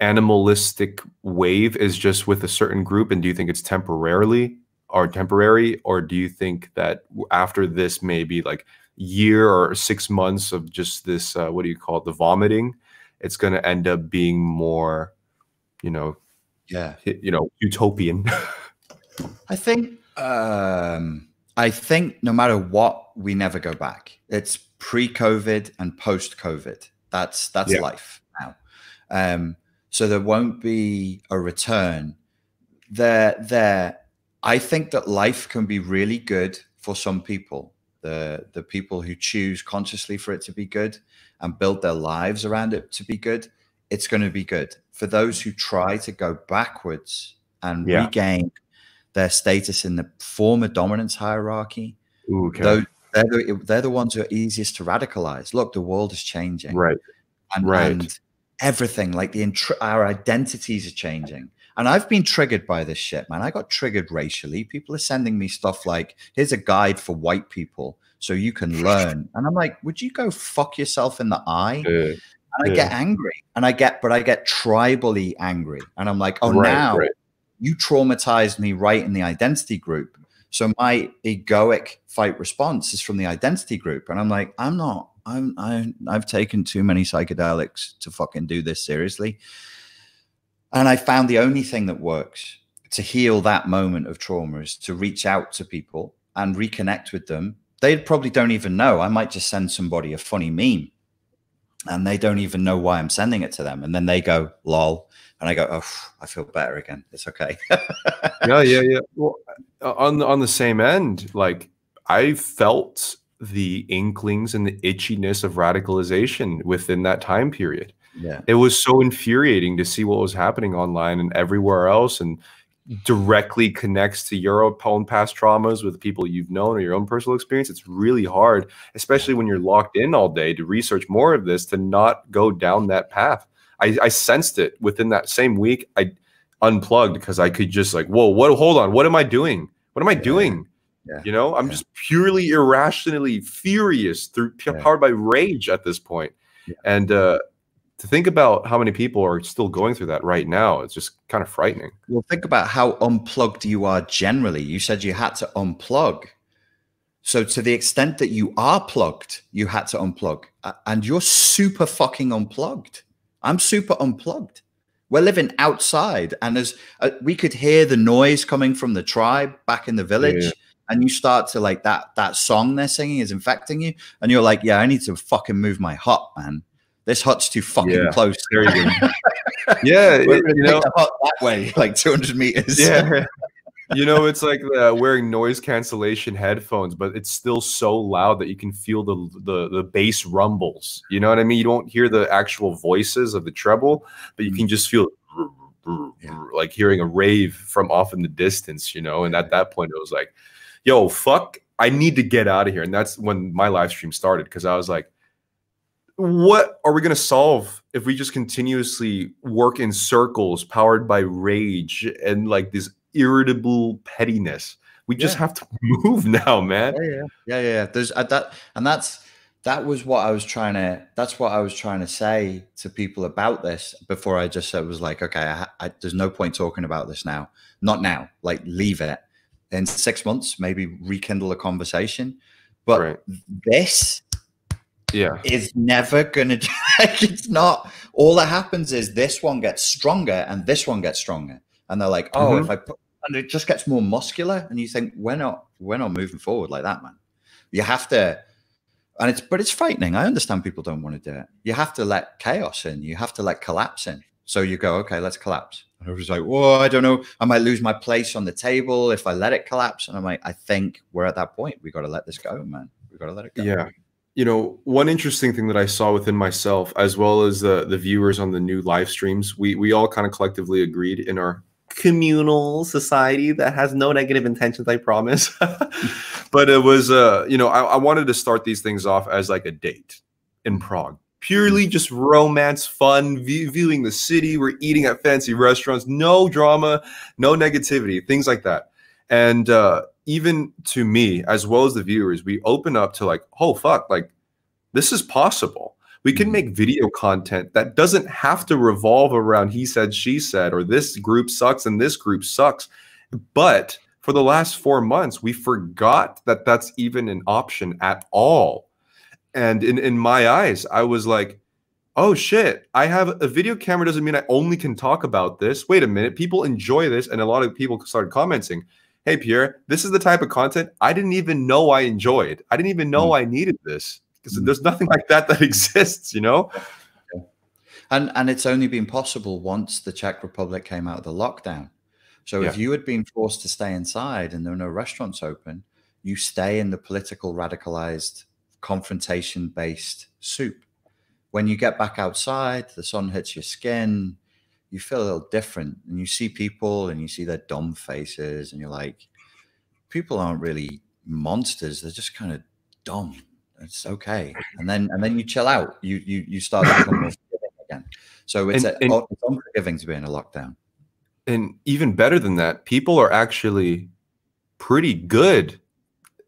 animalistic wave is just with a certain group, and do you think it's temporarily or temporary, or do you think that after this maybe like year or six months of just this uh, what do you call it the vomiting, it's going to end up being more, you know, yeah, you know, utopian. I think um I think no matter what, we never go back. It's pre-COVID and post-COVID. That's that's yeah. life now. Um, so there won't be a return. There, there. I think that life can be really good for some people. The the people who choose consciously for it to be good and build their lives around it to be good, it's going to be good. For those who try to go backwards and yeah. regain their status in the former dominance hierarchy. okay. Those they're the, they're the ones who are easiest to radicalize. Look, the world is changing, right, and, right. and everything like the our identities are changing. And I've been triggered by this shit, man. I got triggered racially. People are sending me stuff like, "Here's a guide for white people." so you can learn. And I'm like, would you go fuck yourself in the eye? Yeah. And I Yeah. get angry and I get, but I get tribally angry. And I'm like, oh, Right, now right. you traumatized me right in the identity group. So my egoic fight response is from the identity group. And I'm like, I'm not, I'm, I, I've taken too many psychedelics to fucking do this seriously. And I found the only thing that works to heal that moment of trauma is to reach out to people and reconnect with them. They probably don't even know. I might just send somebody a funny meme and they don't even know why I'm sending it to them. And then they go, lol. And I go, oh, I feel better again. It's okay. yeah, yeah, yeah. Well, uh, on on the same end, like I felt the inklings and the itchiness of radicalization within that time period. Yeah. It was so infuriating to see what was happening online and everywhere else, and directly connects to your own past traumas with people you've known or your own personal experience. It's really hard, especially when you're locked in all day to research more of this, to not go down that path. I, I sensed it within that same week. I unplugged because I could just like, whoa, what? Hold on, what am I doing? What am I Yeah. doing? Yeah. You know, I'm Yeah. just purely irrationally furious through powered by rage at this point. And uh, to think about how many people are still going through that right now, it's just kind of frightening. Well, think about how unplugged you are generally. You said you had to unplug. So, to the extent that you are plugged, you had to unplug. And you're super fucking unplugged. I'm super unplugged. We're living outside, and as uh, we could hear the noise coming from the tribe back in the village, Yeah. and you start to like that that song they're singing is infecting you, and you're like, yeah, I need to fucking move my hut, man. This hut's too fucking Yeah. close. There you go. yeah, it- you know, that way, like 200 meters. yeah. You know, it's like uh, wearing noise cancellation headphones, but it's still so loud that you can feel the, the the bass rumbles. You know what I mean? You don't hear the actual voices of the treble, but you can just feel Yeah. like hearing a rave from off in the distance. You know, and at that point, it was like, "Yo, fuck! I need to get out of here." And that's when my live stream started because I was like, what are we going to solve if we just continuously work in circles powered by rage and like this irritable pettiness we just Yeah. have to move now man yeah, yeah, yeah, yeah. There's uh, that, and that's that was what I was trying to. That's what I was trying to say to people about this before I just said was like, okay, I, I, there's no point talking about this now. Not now. Like, leave it. In six months, maybe rekindle a conversation. But Right. this yeah is never gonna. Like, it's not. All that happens is this one gets stronger and this one gets stronger, and they're like, oh, Mhm. if I put, and it just gets more muscular, and you think we're not, we're not moving forward like that, man. You have to, and it's, but it's frightening. I understand people don't want to do it. You have to let chaos in. You have to let collapse in. So you go, okay, let's collapse. And I was like, whoa, I don't know. I might lose my place on the table if I let it collapse. And I'm like, I think we're at that point. We got to let this go, man. We got to let it go. yeah you know one interesting thing that i saw within myself as well as the the viewers on the new live streams we we all kind of collectively agreed in our communal society that has no negative intentions i promise. But it was uh you know I, I wanted to start these things off as like a date in prague. Purely just romance fun view, viewing the city we're eating at fancy restaurants no drama no negativity things like that. And uh even to me as well as the viewers we open up to like oh fuck like this is possible. We can Mhm. make video content that doesn't have to revolve around he said she said or this group sucks and this group sucks. But for the last 4 months we forgot that that's even an option at all. And in in my eyes i was like oh shit i have a video camera doesn't mean i only can talk about this. Wait a minute people enjoy this. And a lot of people started commenting hey pierre this is the type of content i didn't even know i enjoyed i didn't even know i needed this because Mm. there's nothing like that that exists you know And and it's only been possible once the Czech Republic came out of the lockdown. So if you had been forced to stay inside and there were no restaurants open, you stay in the political radicalized confrontation based soup. When you get back outside, the sun hits your skin, you feel a little different and you see people and you see their dumb faces and you're like people aren't really monsters, they're just kind of dumb. It's okay. And then and then you chill out. You you you start to more forgiving again. So it's, And- a, and- oh, it's unforgiving to be in a lockdown. and even better than that, people are actually pretty good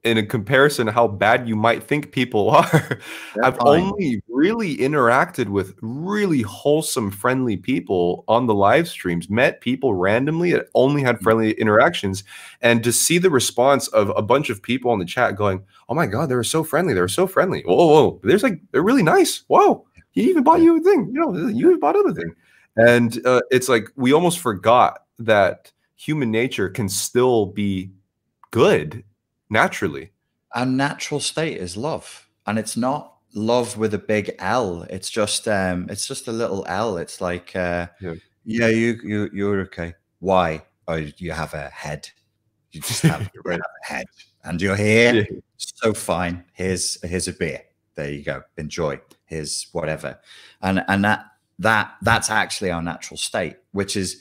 in a comparison to how bad you might think people are. I've fine. only really interacted with really wholesome, friendly people on the live streams, met people randomly that only had friendly interactions. And to see the response of a bunch of people in the chat going, Oh my God, they were so friendly. They were so friendly. Whoa, whoa. There's like, they're really nice. Whoa. He even bought you a thing. You know, you even bought other thing. And uh, it's like we almost forgot that human nature can still be good naturally. our natural state is love and it's not love with a big l. It's just um it's just a little l. It's like uh Yeah. yeah, you you you're okay. Why? Oh you have a head. You just have, you have a head. And you're here. Yeah. so fine. Here's here's a beer. There you go. Enjoy. Here's whatever. And and that that that's actually our natural state which is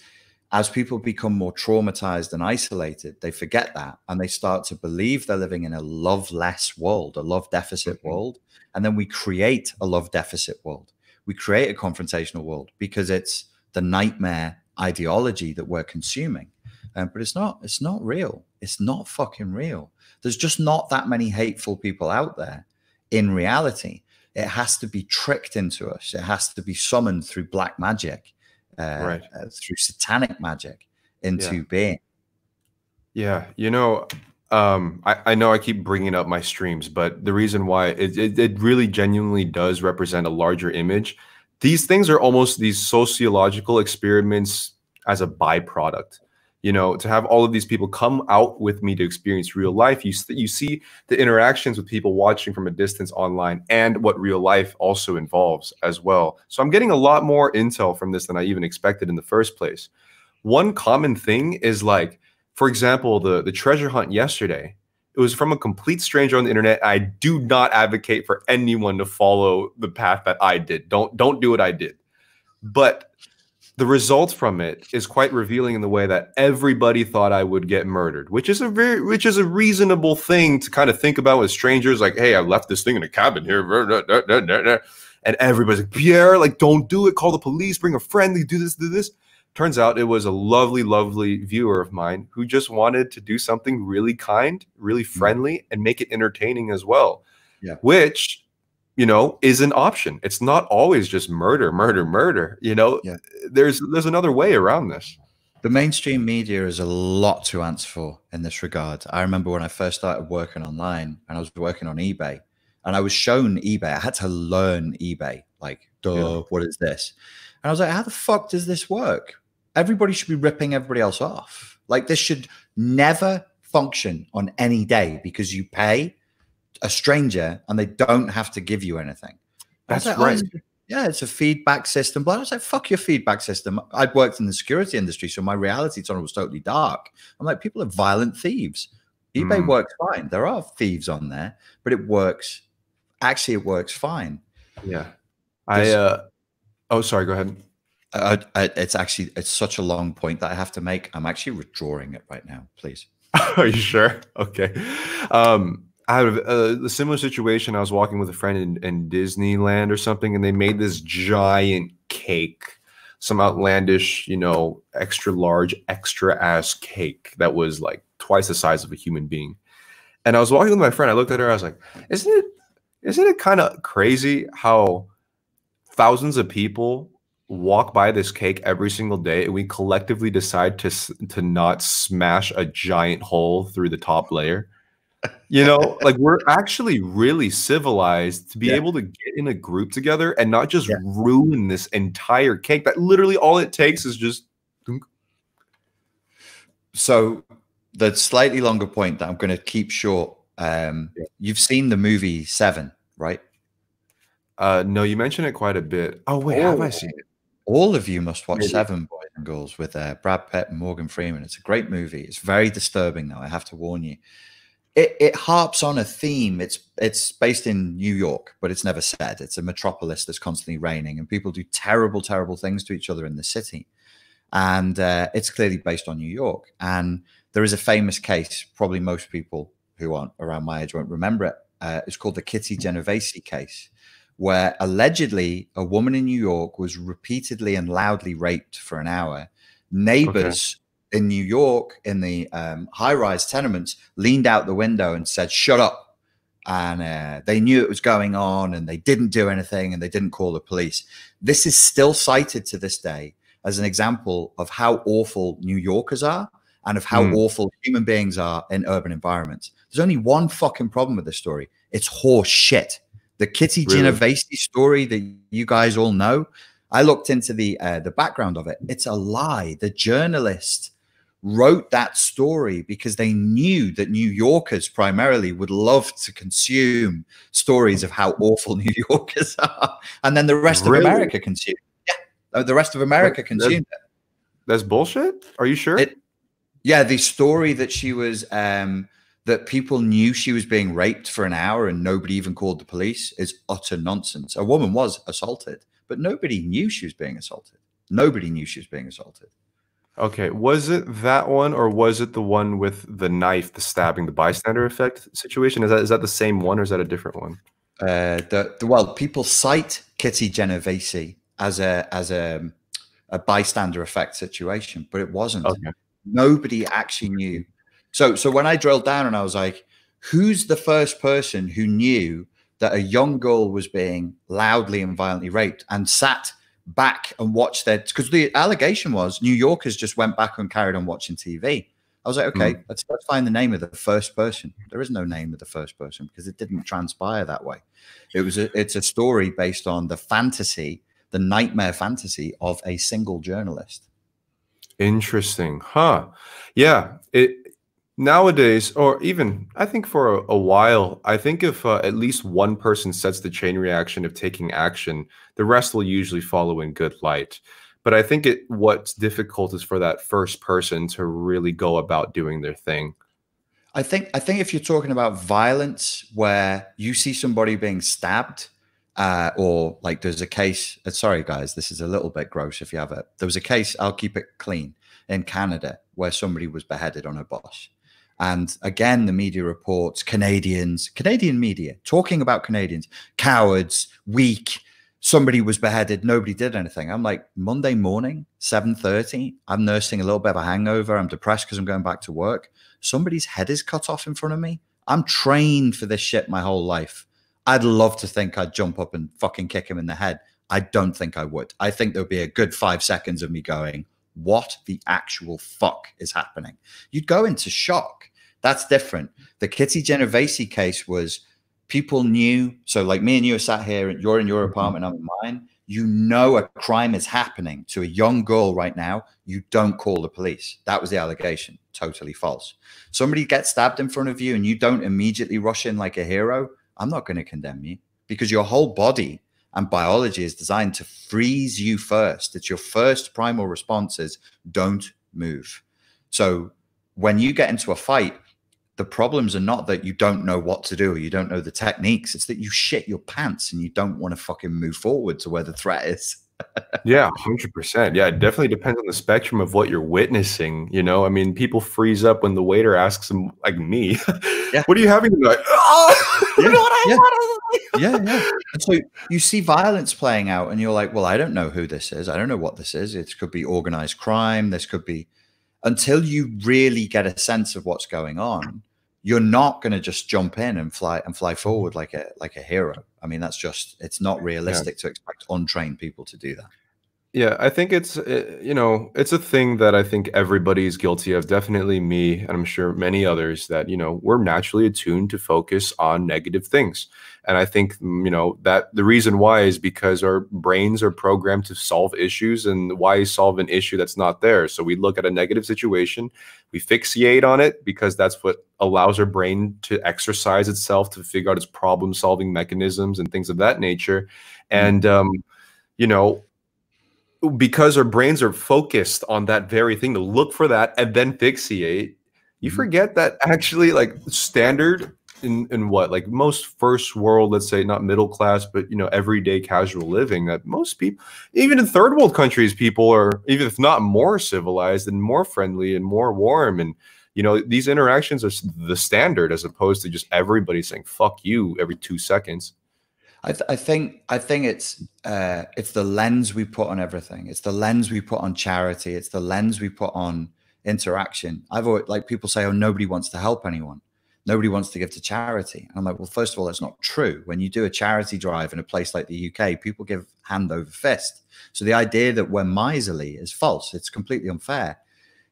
as people become more traumatized and isolated they forget that and they start to believe they're living in a love-less world a love deficit Mhm. world. And then we create a love deficit world. We create a confrontational world because it's the nightmare ideology that we're consuming. Um, but it's not it's not real. It's not fucking real. There's just not that many hateful people out there in reality. It has to be tricked into us. It has to be summoned through black magic Right. uh, through satanic magic into Yeah. being Yeah, you know, um, I, I know I keep bringing up my streams, but the reason why it, it, it really genuinely does represent a larger image. These things are almost these sociological experiments as a byproduct. You know, to have all of these people come out with me to experience real life, you you see the interactions with people watching from a distance online, and what real life also involves as well. So I'm getting a lot more intel from this than I even expected in the first place. One common thing is like for example, the the treasure hunt yesterday, it was from a complete stranger on the internet. I do not advocate for anyone to follow the path that I did. Don't don't do what I did. But the result from it is quite revealing in the way that everybody thought I would get murdered, which is a very which is a reasonable thing to kind of think about with strangers. Like, hey, I left this thing in a cabin here, and everybody's like, Pierre, like, don't do it. Call the police. Bring a friend. Do this. Do this turns out it was a lovely lovely viewer of mine who just wanted to do something really kind really mm-hmm. friendly and make it entertaining as well Yeah. which you know is an option it's not always just murder murder murder you know Yeah. there's there's another way around this The mainstream media is a lot to answer for in this regard. I remember when I first started working online and I was working on eBay and I was shown eBay. I had to learn eBay. Like, duh, Yeah. what is this? And I was like, how the fuck does this work? Everybody should be ripping everybody else off. Like, this should never function on any day because you pay a stranger and they don't have to give you anything. That's like, oh, right. it's- yeah, it's a feedback system. But I was like, fuck your feedback system. I'd worked in the security industry, so my reality tunnel was totally dark. I'm like, people are violent thieves. eBay Mm. works fine. There are thieves on there, but it works. Actually, it works fine. yeah i uh oh sorry go ahead I, I, it's actually it's such a long point that I have to make. I'm actually withdrawing it right now. Please. Are you sure? Okay. Um, I a, a similar situation. I was walking with a friend in, in Disneyland or something, and they made this giant cake, some outlandish, you know, extra large, extra ass cake that was like twice the size of a human being. And I was walking with my friend. I looked at her. I was like, "Isn't it? Isn't it kind of crazy how thousands of people walk by this cake every single day and we collectively decide to to not smash a giant hole through the top layer you know like we're actually really civilized to be Yeah. able to get in a group together and not just Yeah. ruin this entire cake that literally all it takes is just So the slightly longer point that I'm going to keep short. Um, Yeah. You've seen the movie Seven, right? uh no you mentioned it quite a bit oh wait have i Oh. seen it All of you must watch Maybe. Seven, boys and girls, with uh, Brad Pitt and Morgan Freeman. It's a great movie. It's very disturbing, though. I have to warn you. It, it harps on a theme. It's it's based in New York, but it's never said. It's a metropolis that's constantly raining, and people do terrible, terrible things to each other in the city. And uh, it's clearly based on New York. And there is a famous case. Probably most people who aren't around my age won't remember it. Uh, it's called the Kitty Genovese case, where allegedly a woman in New York was repeatedly and loudly raped for an hour. Neighbors. In New York in the um, high rise tenements leaned out the window and said, Shut up. And uh, they knew it was going on and they didn't do anything and they didn't call the police. This is still cited to this day as an example of how awful New Yorkers are and of how mm. awful human beings are in urban environments. There's only one fucking problem with this story. It's horse shit. The Kitty really? Genovese story that you guys all know. I looked into the uh, the background of it. It's a lie. The journalist wrote that story because they knew that New Yorkers primarily would love to consume stories of how awful New Yorkers are, and then the rest really? of America consumed. Yeah, the rest of America consumed it. That's bullshit. Are you sure? It, yeah, the story that she was um, that people knew she was being raped for an hour and nobody even called the police is utter nonsense. A woman was assaulted, but nobody knew she was being assaulted. Nobody knew she was being assaulted. Okay, was it that one or was it the one with the knife, the stabbing, the bystander effect situation? Is that is that the same one or is that a different one? Uh, the, the well, people cite Kitty Genovese as a as a a bystander effect situation, but it wasn't. Okay. Nobody actually knew. So so when I drilled down and I was like, who's the first person who knew that a young girl was being loudly and violently raped and sat back and watch that because the allegation was New Yorkers just went back and carried on watching TV. I was like, okay, mm. let's, let's find the name of the first person. There is no name of the first person because it didn't transpire that way. It was a, it's a story based on the fantasy, the nightmare fantasy of a single journalist. Interesting, huh? Yeah, it nowadays, or even I think for a, a while, I think if uh, at least one person sets the chain reaction of taking action, the rest will usually follow in good light. But I think it what's difficult is for that first person to really go about doing their thing. I think I think if you're talking about violence where you see somebody being stabbed, uh, or like there's a case. Uh, sorry, guys, this is a little bit gross. If you have it, there was a case. I'll keep it clean in Canada where somebody was beheaded on a bus. And again, the media reports Canadians, Canadian media talking about Canadians, cowards, weak. Somebody was beheaded. Nobody did anything. I'm like Monday morning, 7:30. I'm nursing a little bit of a hangover. I'm depressed because I'm going back to work. Somebody's head is cut off in front of me. I'm trained for this shit my whole life. I'd love to think I'd jump up and fucking kick him in the head. I don't think I would. I think there'd be a good five seconds of me going, What the actual fuck is happening? You'd go into shock. That's different. The Kitty Genovese case was people knew. So, like me and you are sat here, and you're in your mm-hmm. apartment, I'm in mine. You know a crime is happening to a young girl right now. You don't call the police. That was the allegation. Totally false. Somebody gets stabbed in front of you, and you don't immediately rush in like a hero I'm not going to condemn you because your whole body and biology is designed to freeze you first. It's your first primal response is don't move. So when you get into a fight, the problems are not that you don't know what to do or you don't know the techniques. It's that you shit your pants and you don't want to fucking move forward to where the threat is yeah, 100%. Yeah, it definitely depends on the spectrum of what you're witnessing. You know, I mean, people freeze up when the waiter asks them, like me, yeah. what are you having tonight? Oh, yeah, you know what I yeah. want? Yeah, yeah. And so you see violence playing out, and you're like, well, I don't know who this is. I don't know what this is. It could be organized crime. This could be, until you really get a sense of what's going on you're not going to just jump in and fly and fly forward like a like a hero. I mean, that's just it's not realistic yeah. to expect untrained people to do that. Yeah, I think it's eh, you know it's a thing that I think everybody's guilty of. Definitely me, and I'm sure many others. That you know we're naturally attuned to focus on negative things, and I think mm, you know that the reason why is because our brains are programmed to solve issues, and why solve an issue that's not there? So we look at a negative situation, we fixate on it because that's what allows our brain to exercise itself to figure out its problem solving mechanisms and things of that nature, mm-hmm. and um, you know because our brains are focused on that very thing to look for that and then fixate you mm-hmm. forget that actually like standard in in what like most first world let's say not middle class but you know everyday casual living that most people even in third world countries people are even if not more civilized and more friendly and more warm and you know these interactions are the standard as opposed to just everybody saying fuck you every two seconds I, th- I think I think it's uh, it's the lens we put on everything. It's the lens we put on charity. It's the lens we put on interaction. I've always like people say, "Oh, nobody wants to help anyone. Nobody wants to give to charity." And I'm like, "Well, first of all, that's not true. When you do a charity drive in a place like the UK, people give hand over fist. So the idea that we're miserly is false. It's completely unfair.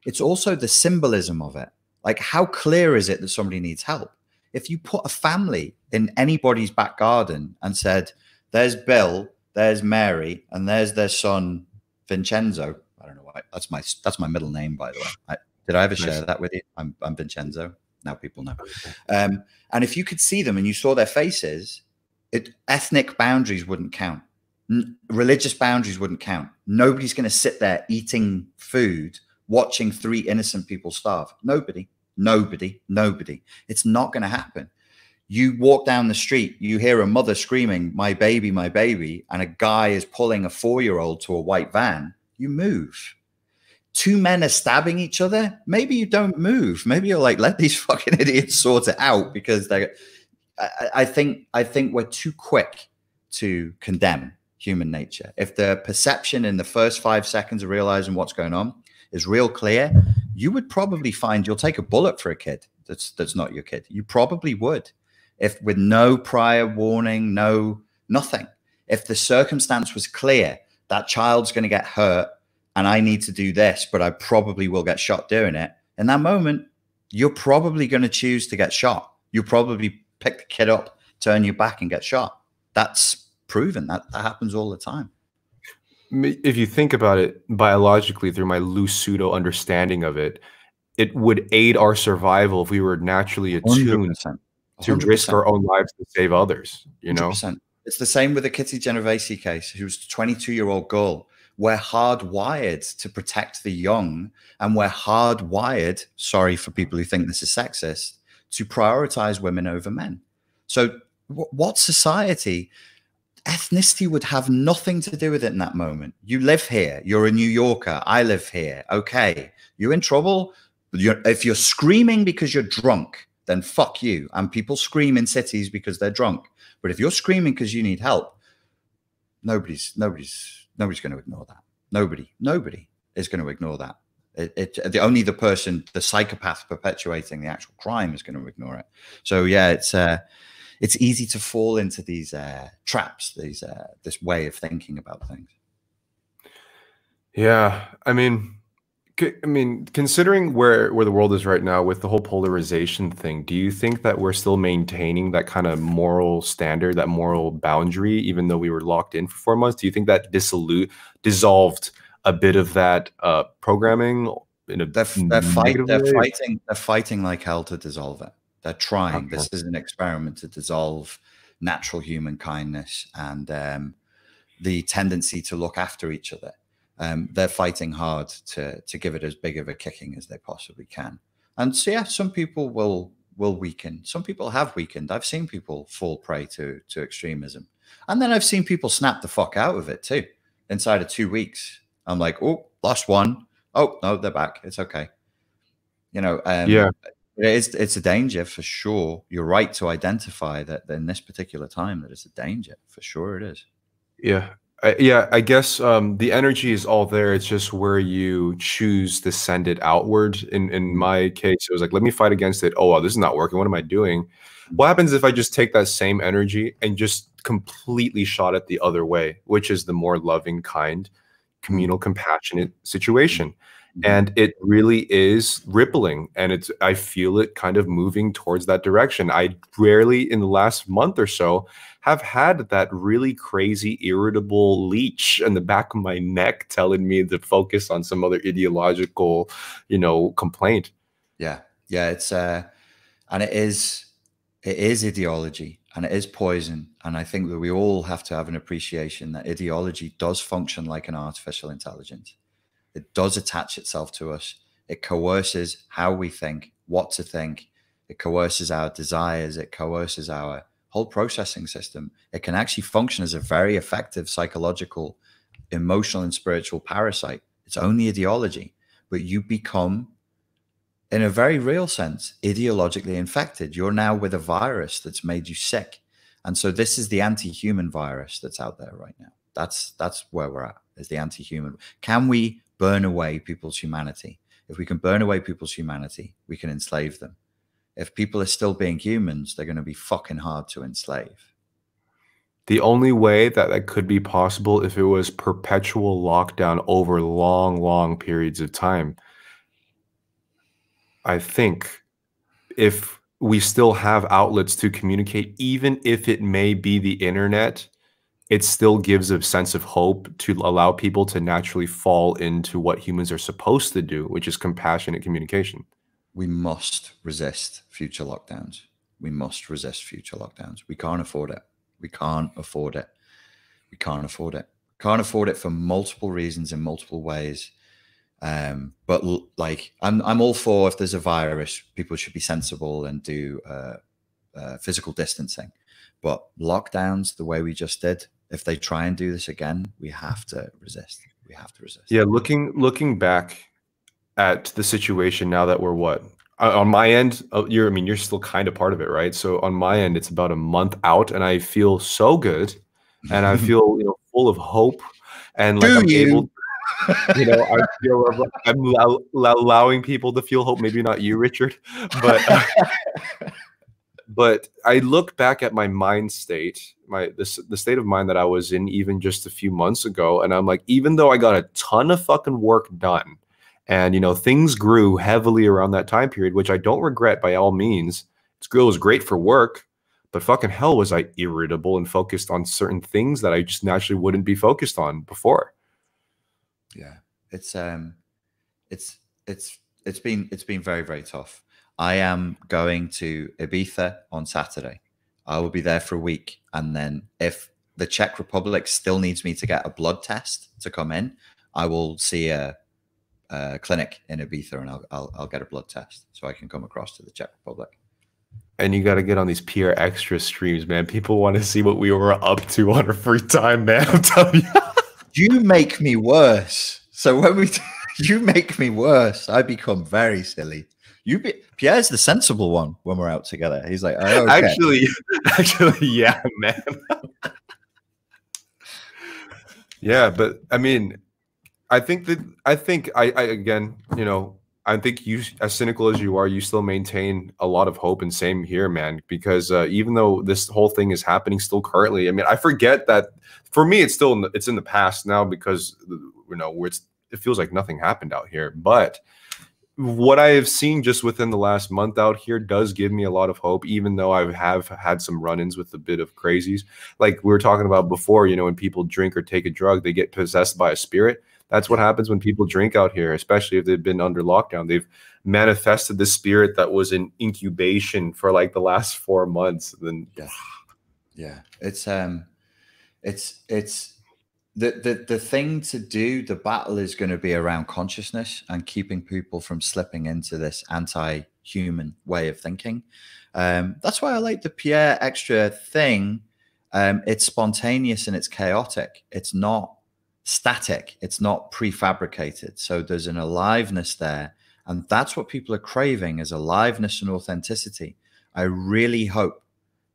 It's also the symbolism of it. Like, how clear is it that somebody needs help? If you put a family in anybody's back garden and said, "There's Bill, there's Mary, and there's their son Vincenzo," I don't know why. That's my that's my middle name, by the way. I, did I ever nice. share that with you? I'm, I'm Vincenzo. Now people know. Um, and if you could see them and you saw their faces, it, ethnic boundaries wouldn't count. N- religious boundaries wouldn't count. Nobody's going to sit there eating food, watching three innocent people starve. Nobody. Nobody, nobody. It's not going to happen. You walk down the street, you hear a mother screaming, My baby, my baby, and a guy is pulling a four year old to a white van. You move. Two men are stabbing each other. Maybe you don't move. Maybe you're like, let these fucking idiots sort it out because they're. I, I think I think we're too quick to condemn human nature. If the perception in the first five seconds of realizing what's going on is real clear, you would probably find you'll take a bullet for a kid that's that's not your kid. You probably would, if with no prior warning, no nothing. If the circumstance was clear, that child's going to get hurt, and I need to do this, but I probably will get shot doing it. In that moment, you're probably going to choose to get shot. You'll probably pick the kid up, turn your back, and get shot. That's proven. That that happens all the time if you think about it biologically through my loose pseudo understanding of it, it would aid our survival if we were naturally attuned 100%. 100%. to risk our own lives to save others. You know, 100%. it's the same with the Kitty Genovese case, who was a 22 year old girl. We're hardwired to protect the young, and we're hardwired. Sorry for people who think this is sexist to prioritize women over men. So, what society ethnicity would have nothing to do with it in that moment. You live here. You're a New Yorker. I live here. Okay. You're in trouble. You're, if you're screaming because you're drunk, then fuck you. And people scream in cities because they're drunk. But if you're screaming because you need help, nobody's nobody's nobody's going to ignore that. Nobody, nobody is going to ignore that. It, it the only the person, the psychopath perpetuating the actual crime is going to ignore it. So yeah, it's uh it's easy to fall into these uh, traps, these uh, this way of thinking about things. Yeah, I mean, I mean, considering where where the world is right now with the whole polarization thing, do you think that we're still maintaining that kind of moral standard, that moral boundary, even though we were locked in for four months? Do you think that dissolute dissolved a bit of that uh, programming? In a they're, they're, fight, they're fighting. They're fighting like hell to dissolve it. They're trying. Okay. This is an experiment to dissolve natural human kindness and um, the tendency to look after each other. Um, they're fighting hard to to give it as big of a kicking as they possibly can. And so, yeah, some people will will weaken. Some people have weakened. I've seen people fall prey to to extremism, and then I've seen people snap the fuck out of it too. Inside of two weeks, I'm like, oh, lost one. Oh no, they're back. It's okay. You know, um, yeah. It is, it's a danger for sure. You're right to identify that in this particular time that it's a danger for sure. It is. Yeah, I, yeah. I guess um, the energy is all there. It's just where you choose to send it outward. In in mm-hmm. my case, it was like, let me fight against it. Oh, wow, this is not working. What am I doing? Mm-hmm. What happens if I just take that same energy and just completely shot it the other way, which is the more loving, kind, communal, compassionate situation? Mm-hmm. And it really is rippling and it's i feel it kind of moving towards that direction. I rarely in the last month or so have had that really crazy irritable leech in the back of my neck telling me to focus on some other ideological you know complaint. Yeah. Yeah it's uh and it is it is ideology and it is poison and i think that we all have to have an appreciation that ideology does function like an artificial intelligence it does attach itself to us. It coerces how we think, what to think. It coerces our desires. It coerces our whole processing system. It can actually function as a very effective psychological, emotional, and spiritual parasite. It's only ideology, but you become in a very real sense, ideologically infected. You're now with a virus that's made you sick. And so this is the anti-human virus that's out there right now. That's that's where we're at, is the anti-human. Can we burn away people's humanity? If we can burn away people's humanity, we can enslave them. If people are still being humans, they're going to be fucking hard to enslave. The only way that that could be possible if it was perpetual lockdown over long, long periods of time. I think if we still have outlets to communicate, even if it may be the internet, it still gives a sense of hope to allow people to naturally fall into what humans are supposed to do, which is compassionate communication. We must resist future lockdowns. We must resist future lockdowns. We can't afford it. We can't afford it. We can't afford it. Can't afford it for multiple reasons in multiple ways. Um, but like, I'm I'm all for if there's a virus, people should be sensible and do uh, uh, physical distancing. But lockdowns, the way we just did, if they try and do this again, we have to resist. We have to resist. Yeah, looking looking back at the situation now that we're what uh, on my end, uh, you're I mean you're still kind of part of it, right? So on my end, it's about a month out, and I feel so good, and I feel you know full of hope, and like Do I'm you? able you know, I feel I'm allowing people to feel hope. Maybe not you, Richard, but uh, but I look back at my mind state, my this the state of mind that I was in even just a few months ago, and I'm like, even though I got a ton of fucking work done, and you know things grew heavily around that time period, which I don't regret by all means. It was great for work, but fucking hell was I irritable and focused on certain things that I just naturally wouldn't be focused on before. Yeah, it's um, it's it's it's been it's been very very tough. I am going to Ibiza on Saturday. I will be there for a week, and then if the Czech Republic still needs me to get a blood test to come in, I will see a, a clinic in Ibiza, and I'll, I'll I'll get a blood test so I can come across to the Czech Republic. And you got to get on these Pierre extra streams, man. People want to see what we were up to on our free time, man. I'm telling you. You make me worse. So when we, you make me worse. I become very silly. You be Pierre's the sensible one when we're out together. He's like, oh, okay. actually, actually, yeah, man. yeah, but I mean, I think that I think I, I again, you know, I think you, as cynical as you are, you still maintain a lot of hope. And same here, man, because uh, even though this whole thing is happening still currently, I mean, I forget that for me, it's still in the, it's in the past now because you know where it's it feels like nothing happened out here. But what I have seen just within the last month out here does give me a lot of hope, even though I have had some run-ins with a bit of crazies. Like we were talking about before, you know, when people drink or take a drug, they get possessed by a spirit. That's what happens when people drink out here, especially if they've been under lockdown. They've manifested the spirit that was in incubation for like the last four months. Then yeah, yeah, it's um, it's it's the the the thing to do. The battle is going to be around consciousness and keeping people from slipping into this anti-human way of thinking. Um, that's why I like the Pierre extra thing. Um, it's spontaneous and it's chaotic. It's not static, it's not prefabricated. So there's an aliveness there. And that's what people are craving is aliveness and authenticity. I really hope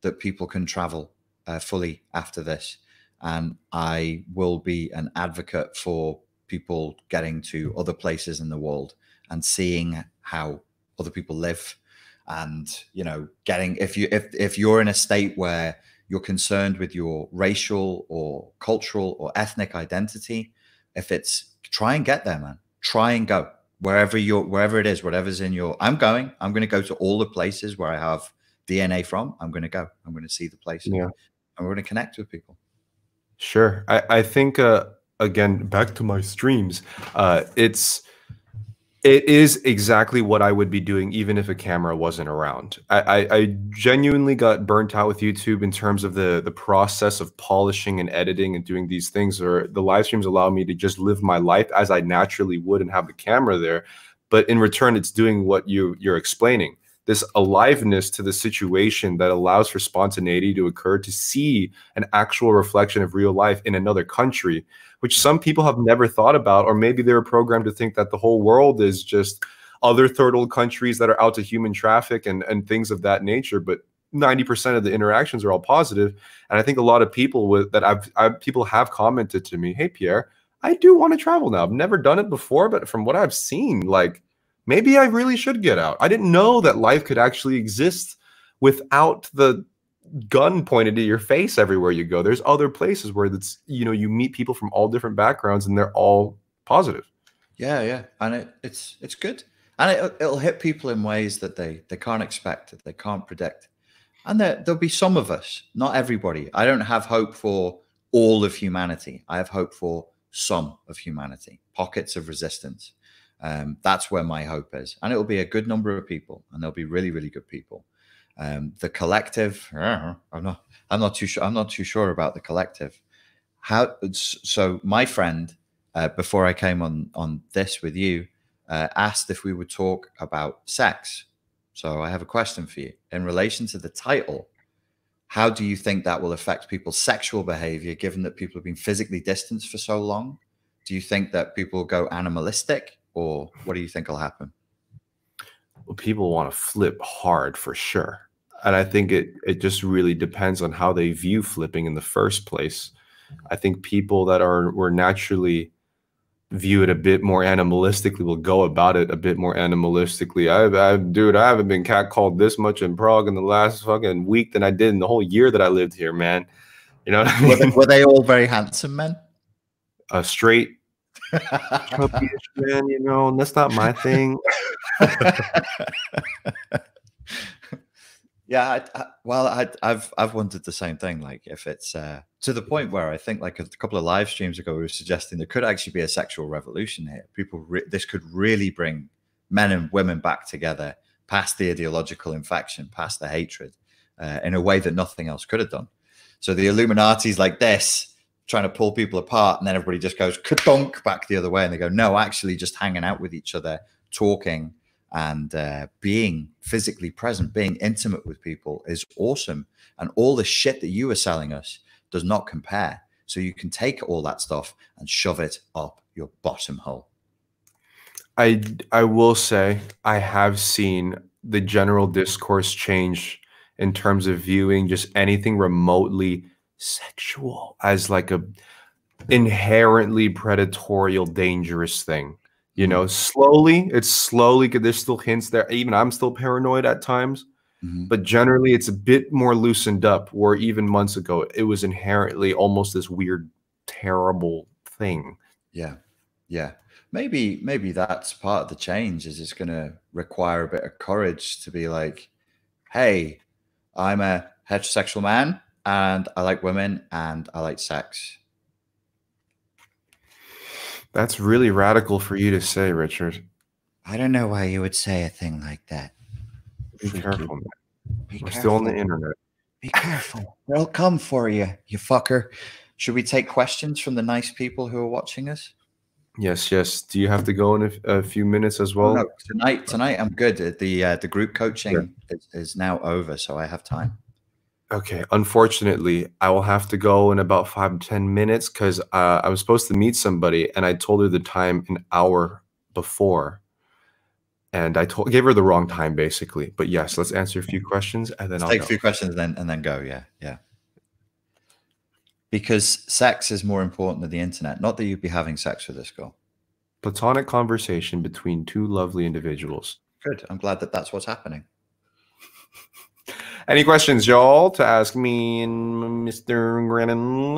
that people can travel uh, fully after this. And I will be an advocate for people getting to other places in the world and seeing how other people live and you know getting if you if if you're in a state where you're concerned with your racial or cultural or ethnic identity, if it's try and get there, man. Try and go wherever you're, wherever it is, whatever's in your. I'm going. I'm going to go to all the places where I have DNA from. I'm going to go. I'm going to see the places. Yeah. And we're going to connect with people. Sure. I, I think uh, again back to my streams. Uh, it's it is exactly what I would be doing even if a camera wasn't around. I, I, I, genuinely got burnt out with YouTube in terms of the the process of polishing and editing and doing these things. Or the live streams allow me to just live my life as I naturally would and have the camera there. But in return, it's doing what you you're explaining. This aliveness to the situation that allows for spontaneity to occur to see an actual reflection of real life in another country which some people have never thought about, or maybe they're programmed to think that the whole world is just other third world countries that are out to human traffic and and things of that nature. But 90% of the interactions are all positive. And i think a lot of people with that i've, I've people have commented to me hey pierre i do want to travel now. I've never done it before but from what i've seen like maybe i really should get out i didn't know that life could actually exist without the gun pointed at your face everywhere you go. There's other places where it's you know you meet people from all different backgrounds and they're all positive. Yeah, yeah, and it, it's it's good, and it, it'll hit people in ways that they they can't expect, that they can't predict, and there there'll be some of us, not everybody. I don't have hope for all of humanity. I have hope for some of humanity, pockets of resistance. Um, that's where my hope is, and it will be a good number of people, and there'll be really really good people. Um, the collective, I'm not, I'm not too sure. I'm not too sure about the collective. How? So my friend, uh, before I came on on this with you, uh, asked if we would talk about sex. So I have a question for you in relation to the title. How do you think that will affect people's sexual behavior, given that people have been physically distanced for so long? Do you think that people go animalistic, or what do you think will happen? Well, people want to flip hard for sure and I think it it just really depends on how they view flipping in the first place. I think people that are were naturally view it a bit more animalistically will go about it a bit more animalistically. I, I dude, I haven't been catcalled this much in Prague in the last fucking week than I did in the whole year that I lived here, man. You know, I mean? were, they, were, they, all very handsome men? A straight man, you know, and that's not my thing. Yeah, I, I, well, I, have I've wondered the same thing. Like, if it's uh, to the point where I think, like a couple of live streams ago, we were suggesting there could actually be a sexual revolution here. People, re- this could really bring men and women back together, past the ideological infection, past the hatred, uh, in a way that nothing else could have done. So the Illuminati's like this, trying to pull people apart, and then everybody just goes kadunk back the other way, and they go, no, actually, just hanging out with each other, talking and uh, being physically present, being intimate with people is awesome. And all the shit that you are selling us does not compare. So you can take all that stuff and shove it up your bottom hole. I I will say I have seen the general discourse change in terms of viewing just anything remotely sexual as like a inherently predatorial dangerous thing you know? Slowly it's slowly there's still hints there. Even i'm still paranoid at times mm-hmm. but generally it's a bit more loosened up where even months ago it was inherently almost this weird terrible thing. Yeah. Yeah. Maybe maybe that's part of the change is it's going to require a bit of courage to be like hey i'm a heterosexual man and i like women and i like sex that's really radical for you to say, Richard. I don't know why you would say a thing like that. Be careful, man. Be We're careful. still on the internet. Be careful. They'll come for you, you fucker. Should we take questions from the nice people who are watching us? Yes, yes. Do you have to go in a, a few minutes as well? no, tonight, tonight I'm good. The uh, the group coaching yeah. is, is now over, so I have time. Okay, unfortunately, I will have to go in about five to ten minutes because uh, I was supposed to meet somebody, and I told her the time an hour before, and I told gave her the wrong time basically. But yes, let's answer a few questions, and then I'll take go. a few questions, and then and then go. Yeah, yeah. Because sex is more important than the internet. Not that you'd be having sex with this girl. Platonic conversation between two lovely individuals. Good. I'm glad that that's what's happening. Any questions, y'all, to ask me and Mr. Grannon?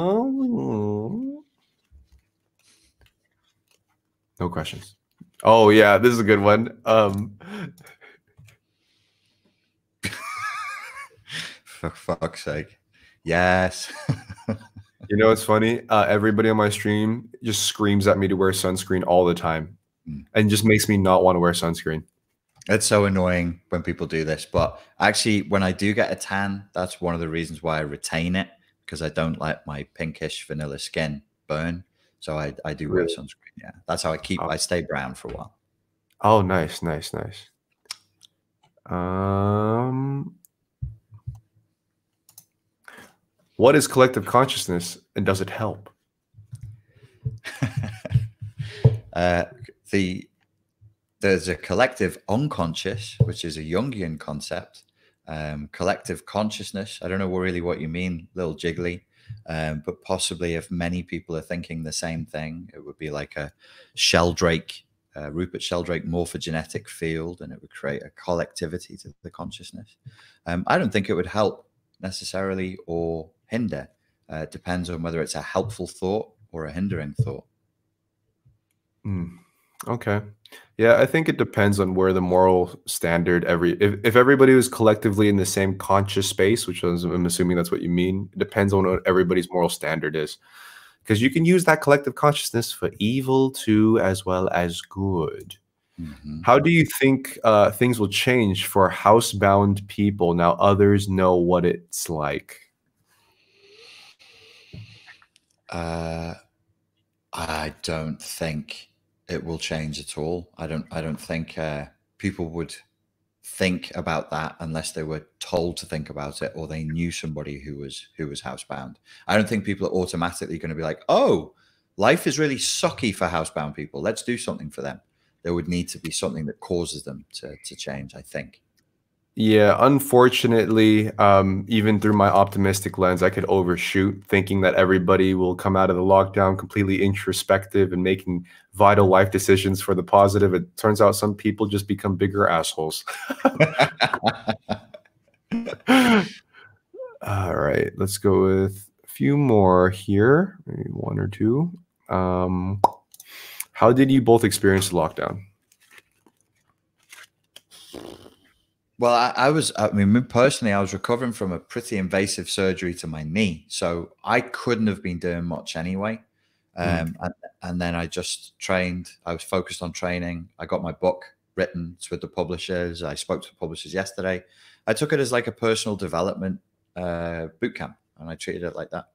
No questions. Oh yeah, this is a good one. Um For fuck's sake. Yes. you know it's funny? Uh, everybody on my stream just screams at me to wear sunscreen all the time. Mm. And just makes me not want to wear sunscreen. It's so annoying when people do this, but actually, when I do get a tan, that's one of the reasons why I retain it because I don't let my pinkish vanilla skin burn. So I, I do wear sunscreen. Yeah, that's how I keep. Oh. I stay brown for a while. Oh, nice, nice, nice. Um, what is collective consciousness, and does it help? uh, the there's a collective unconscious, which is a Jungian concept. Um, collective consciousness. I don't know really what you mean, little jiggly, um, but possibly if many people are thinking the same thing, it would be like a Sheldrake, uh, Rupert Sheldrake morphogenetic field, and it would create a collectivity to the consciousness. Um, I don't think it would help necessarily or hinder. Uh, it depends on whether it's a helpful thought or a hindering thought. Mm, okay. Yeah, I think it depends on where the moral standard every if, if everybody was collectively in the same conscious space, which is, I'm assuming that's what you mean, it depends on what everybody's moral standard is. Because you can use that collective consciousness for evil too, as well as good. Mm-hmm. How do you think uh, things will change for housebound people now others know what it's like? Uh, I don't think it will change at all. I don't. I don't think uh, people would think about that unless they were told to think about it or they knew somebody who was who was housebound. I don't think people are automatically going to be like, "Oh, life is really sucky for housebound people. Let's do something for them." There would need to be something that causes them to to change. I think. Yeah, unfortunately, um, even through my optimistic lens, I could overshoot thinking that everybody will come out of the lockdown completely introspective and making vital life decisions for the positive. It turns out some people just become bigger assholes. All right, let's go with a few more here, maybe one or two. Um, how did you both experience the lockdown? Well, I, I, was, I mean, personally, I was recovering from a pretty invasive surgery to my knee. So I couldn't have been doing much anyway. Hmm. Um, mm. and, and, then I just trained. I was focused on training. I got my book written with the publishers. I spoke to the publishers yesterday. I took it as like a personal development uh, boot camp and I treated it like that.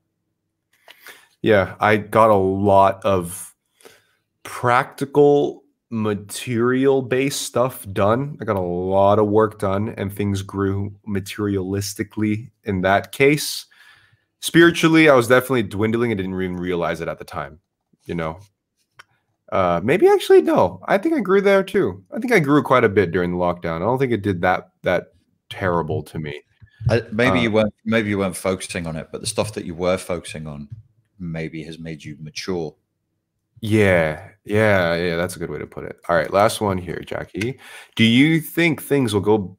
Yeah, I got a lot of practical material based stuff done. I got a lot of work done and things grew materialistically in that case. Spiritually, I was definitely dwindling and didn't even realize it at the time, you know. Uh, maybe actually no. I think I grew there too. I think I grew quite a bit during the lockdown. I don't think it did that that terrible to me. Maybe uh, you weren't maybe you weren't focusing on it, but the stuff that you were focusing on maybe has made you mature yeah, yeah, yeah. That's a good way to put it. All right, last one here, Jackie. Do you think things will go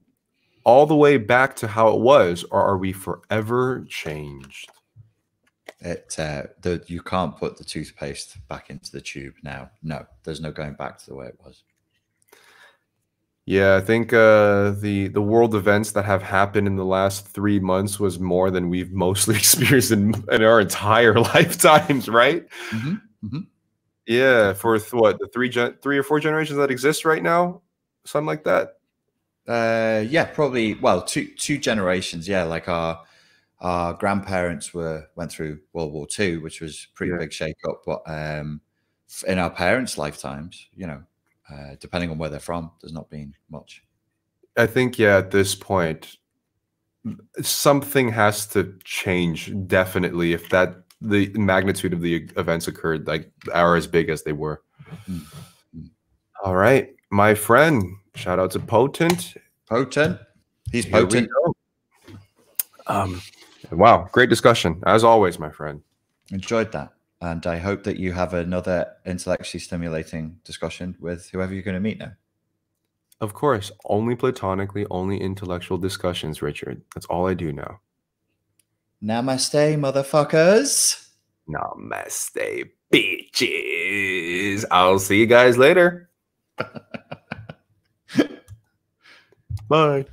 all the way back to how it was, or are we forever changed? It uh, the you can't put the toothpaste back into the tube now. No, there's no going back to the way it was. Yeah, I think uh, the the world events that have happened in the last three months was more than we've mostly experienced in, in our entire lifetimes, right? Mm-hmm. Mm-hmm. Yeah, for th- what the three gen- three or four generations that exist right now, something like that. Uh, yeah, probably. Well, two two generations. Yeah, like our our grandparents were went through World War Two, which was pretty yeah. big shake up. But um, in our parents' lifetimes, you know, uh, depending on where they're from, there's not been much. I think yeah, at this point, something has to change definitely if that the magnitude of the events occurred like are as big as they were. Mm-hmm. All right, my friend. Shout out to Potent. Potent. He's potent. Um, wow, great discussion as always, my friend. Enjoyed that, and I hope that you have another intellectually stimulating discussion with whoever you're going to meet now. Of course, only platonically, only intellectual discussions, Richard. That's all I do now. Namaste, motherfuckers. Namaste, bitches. I'll see you guys later. Bye.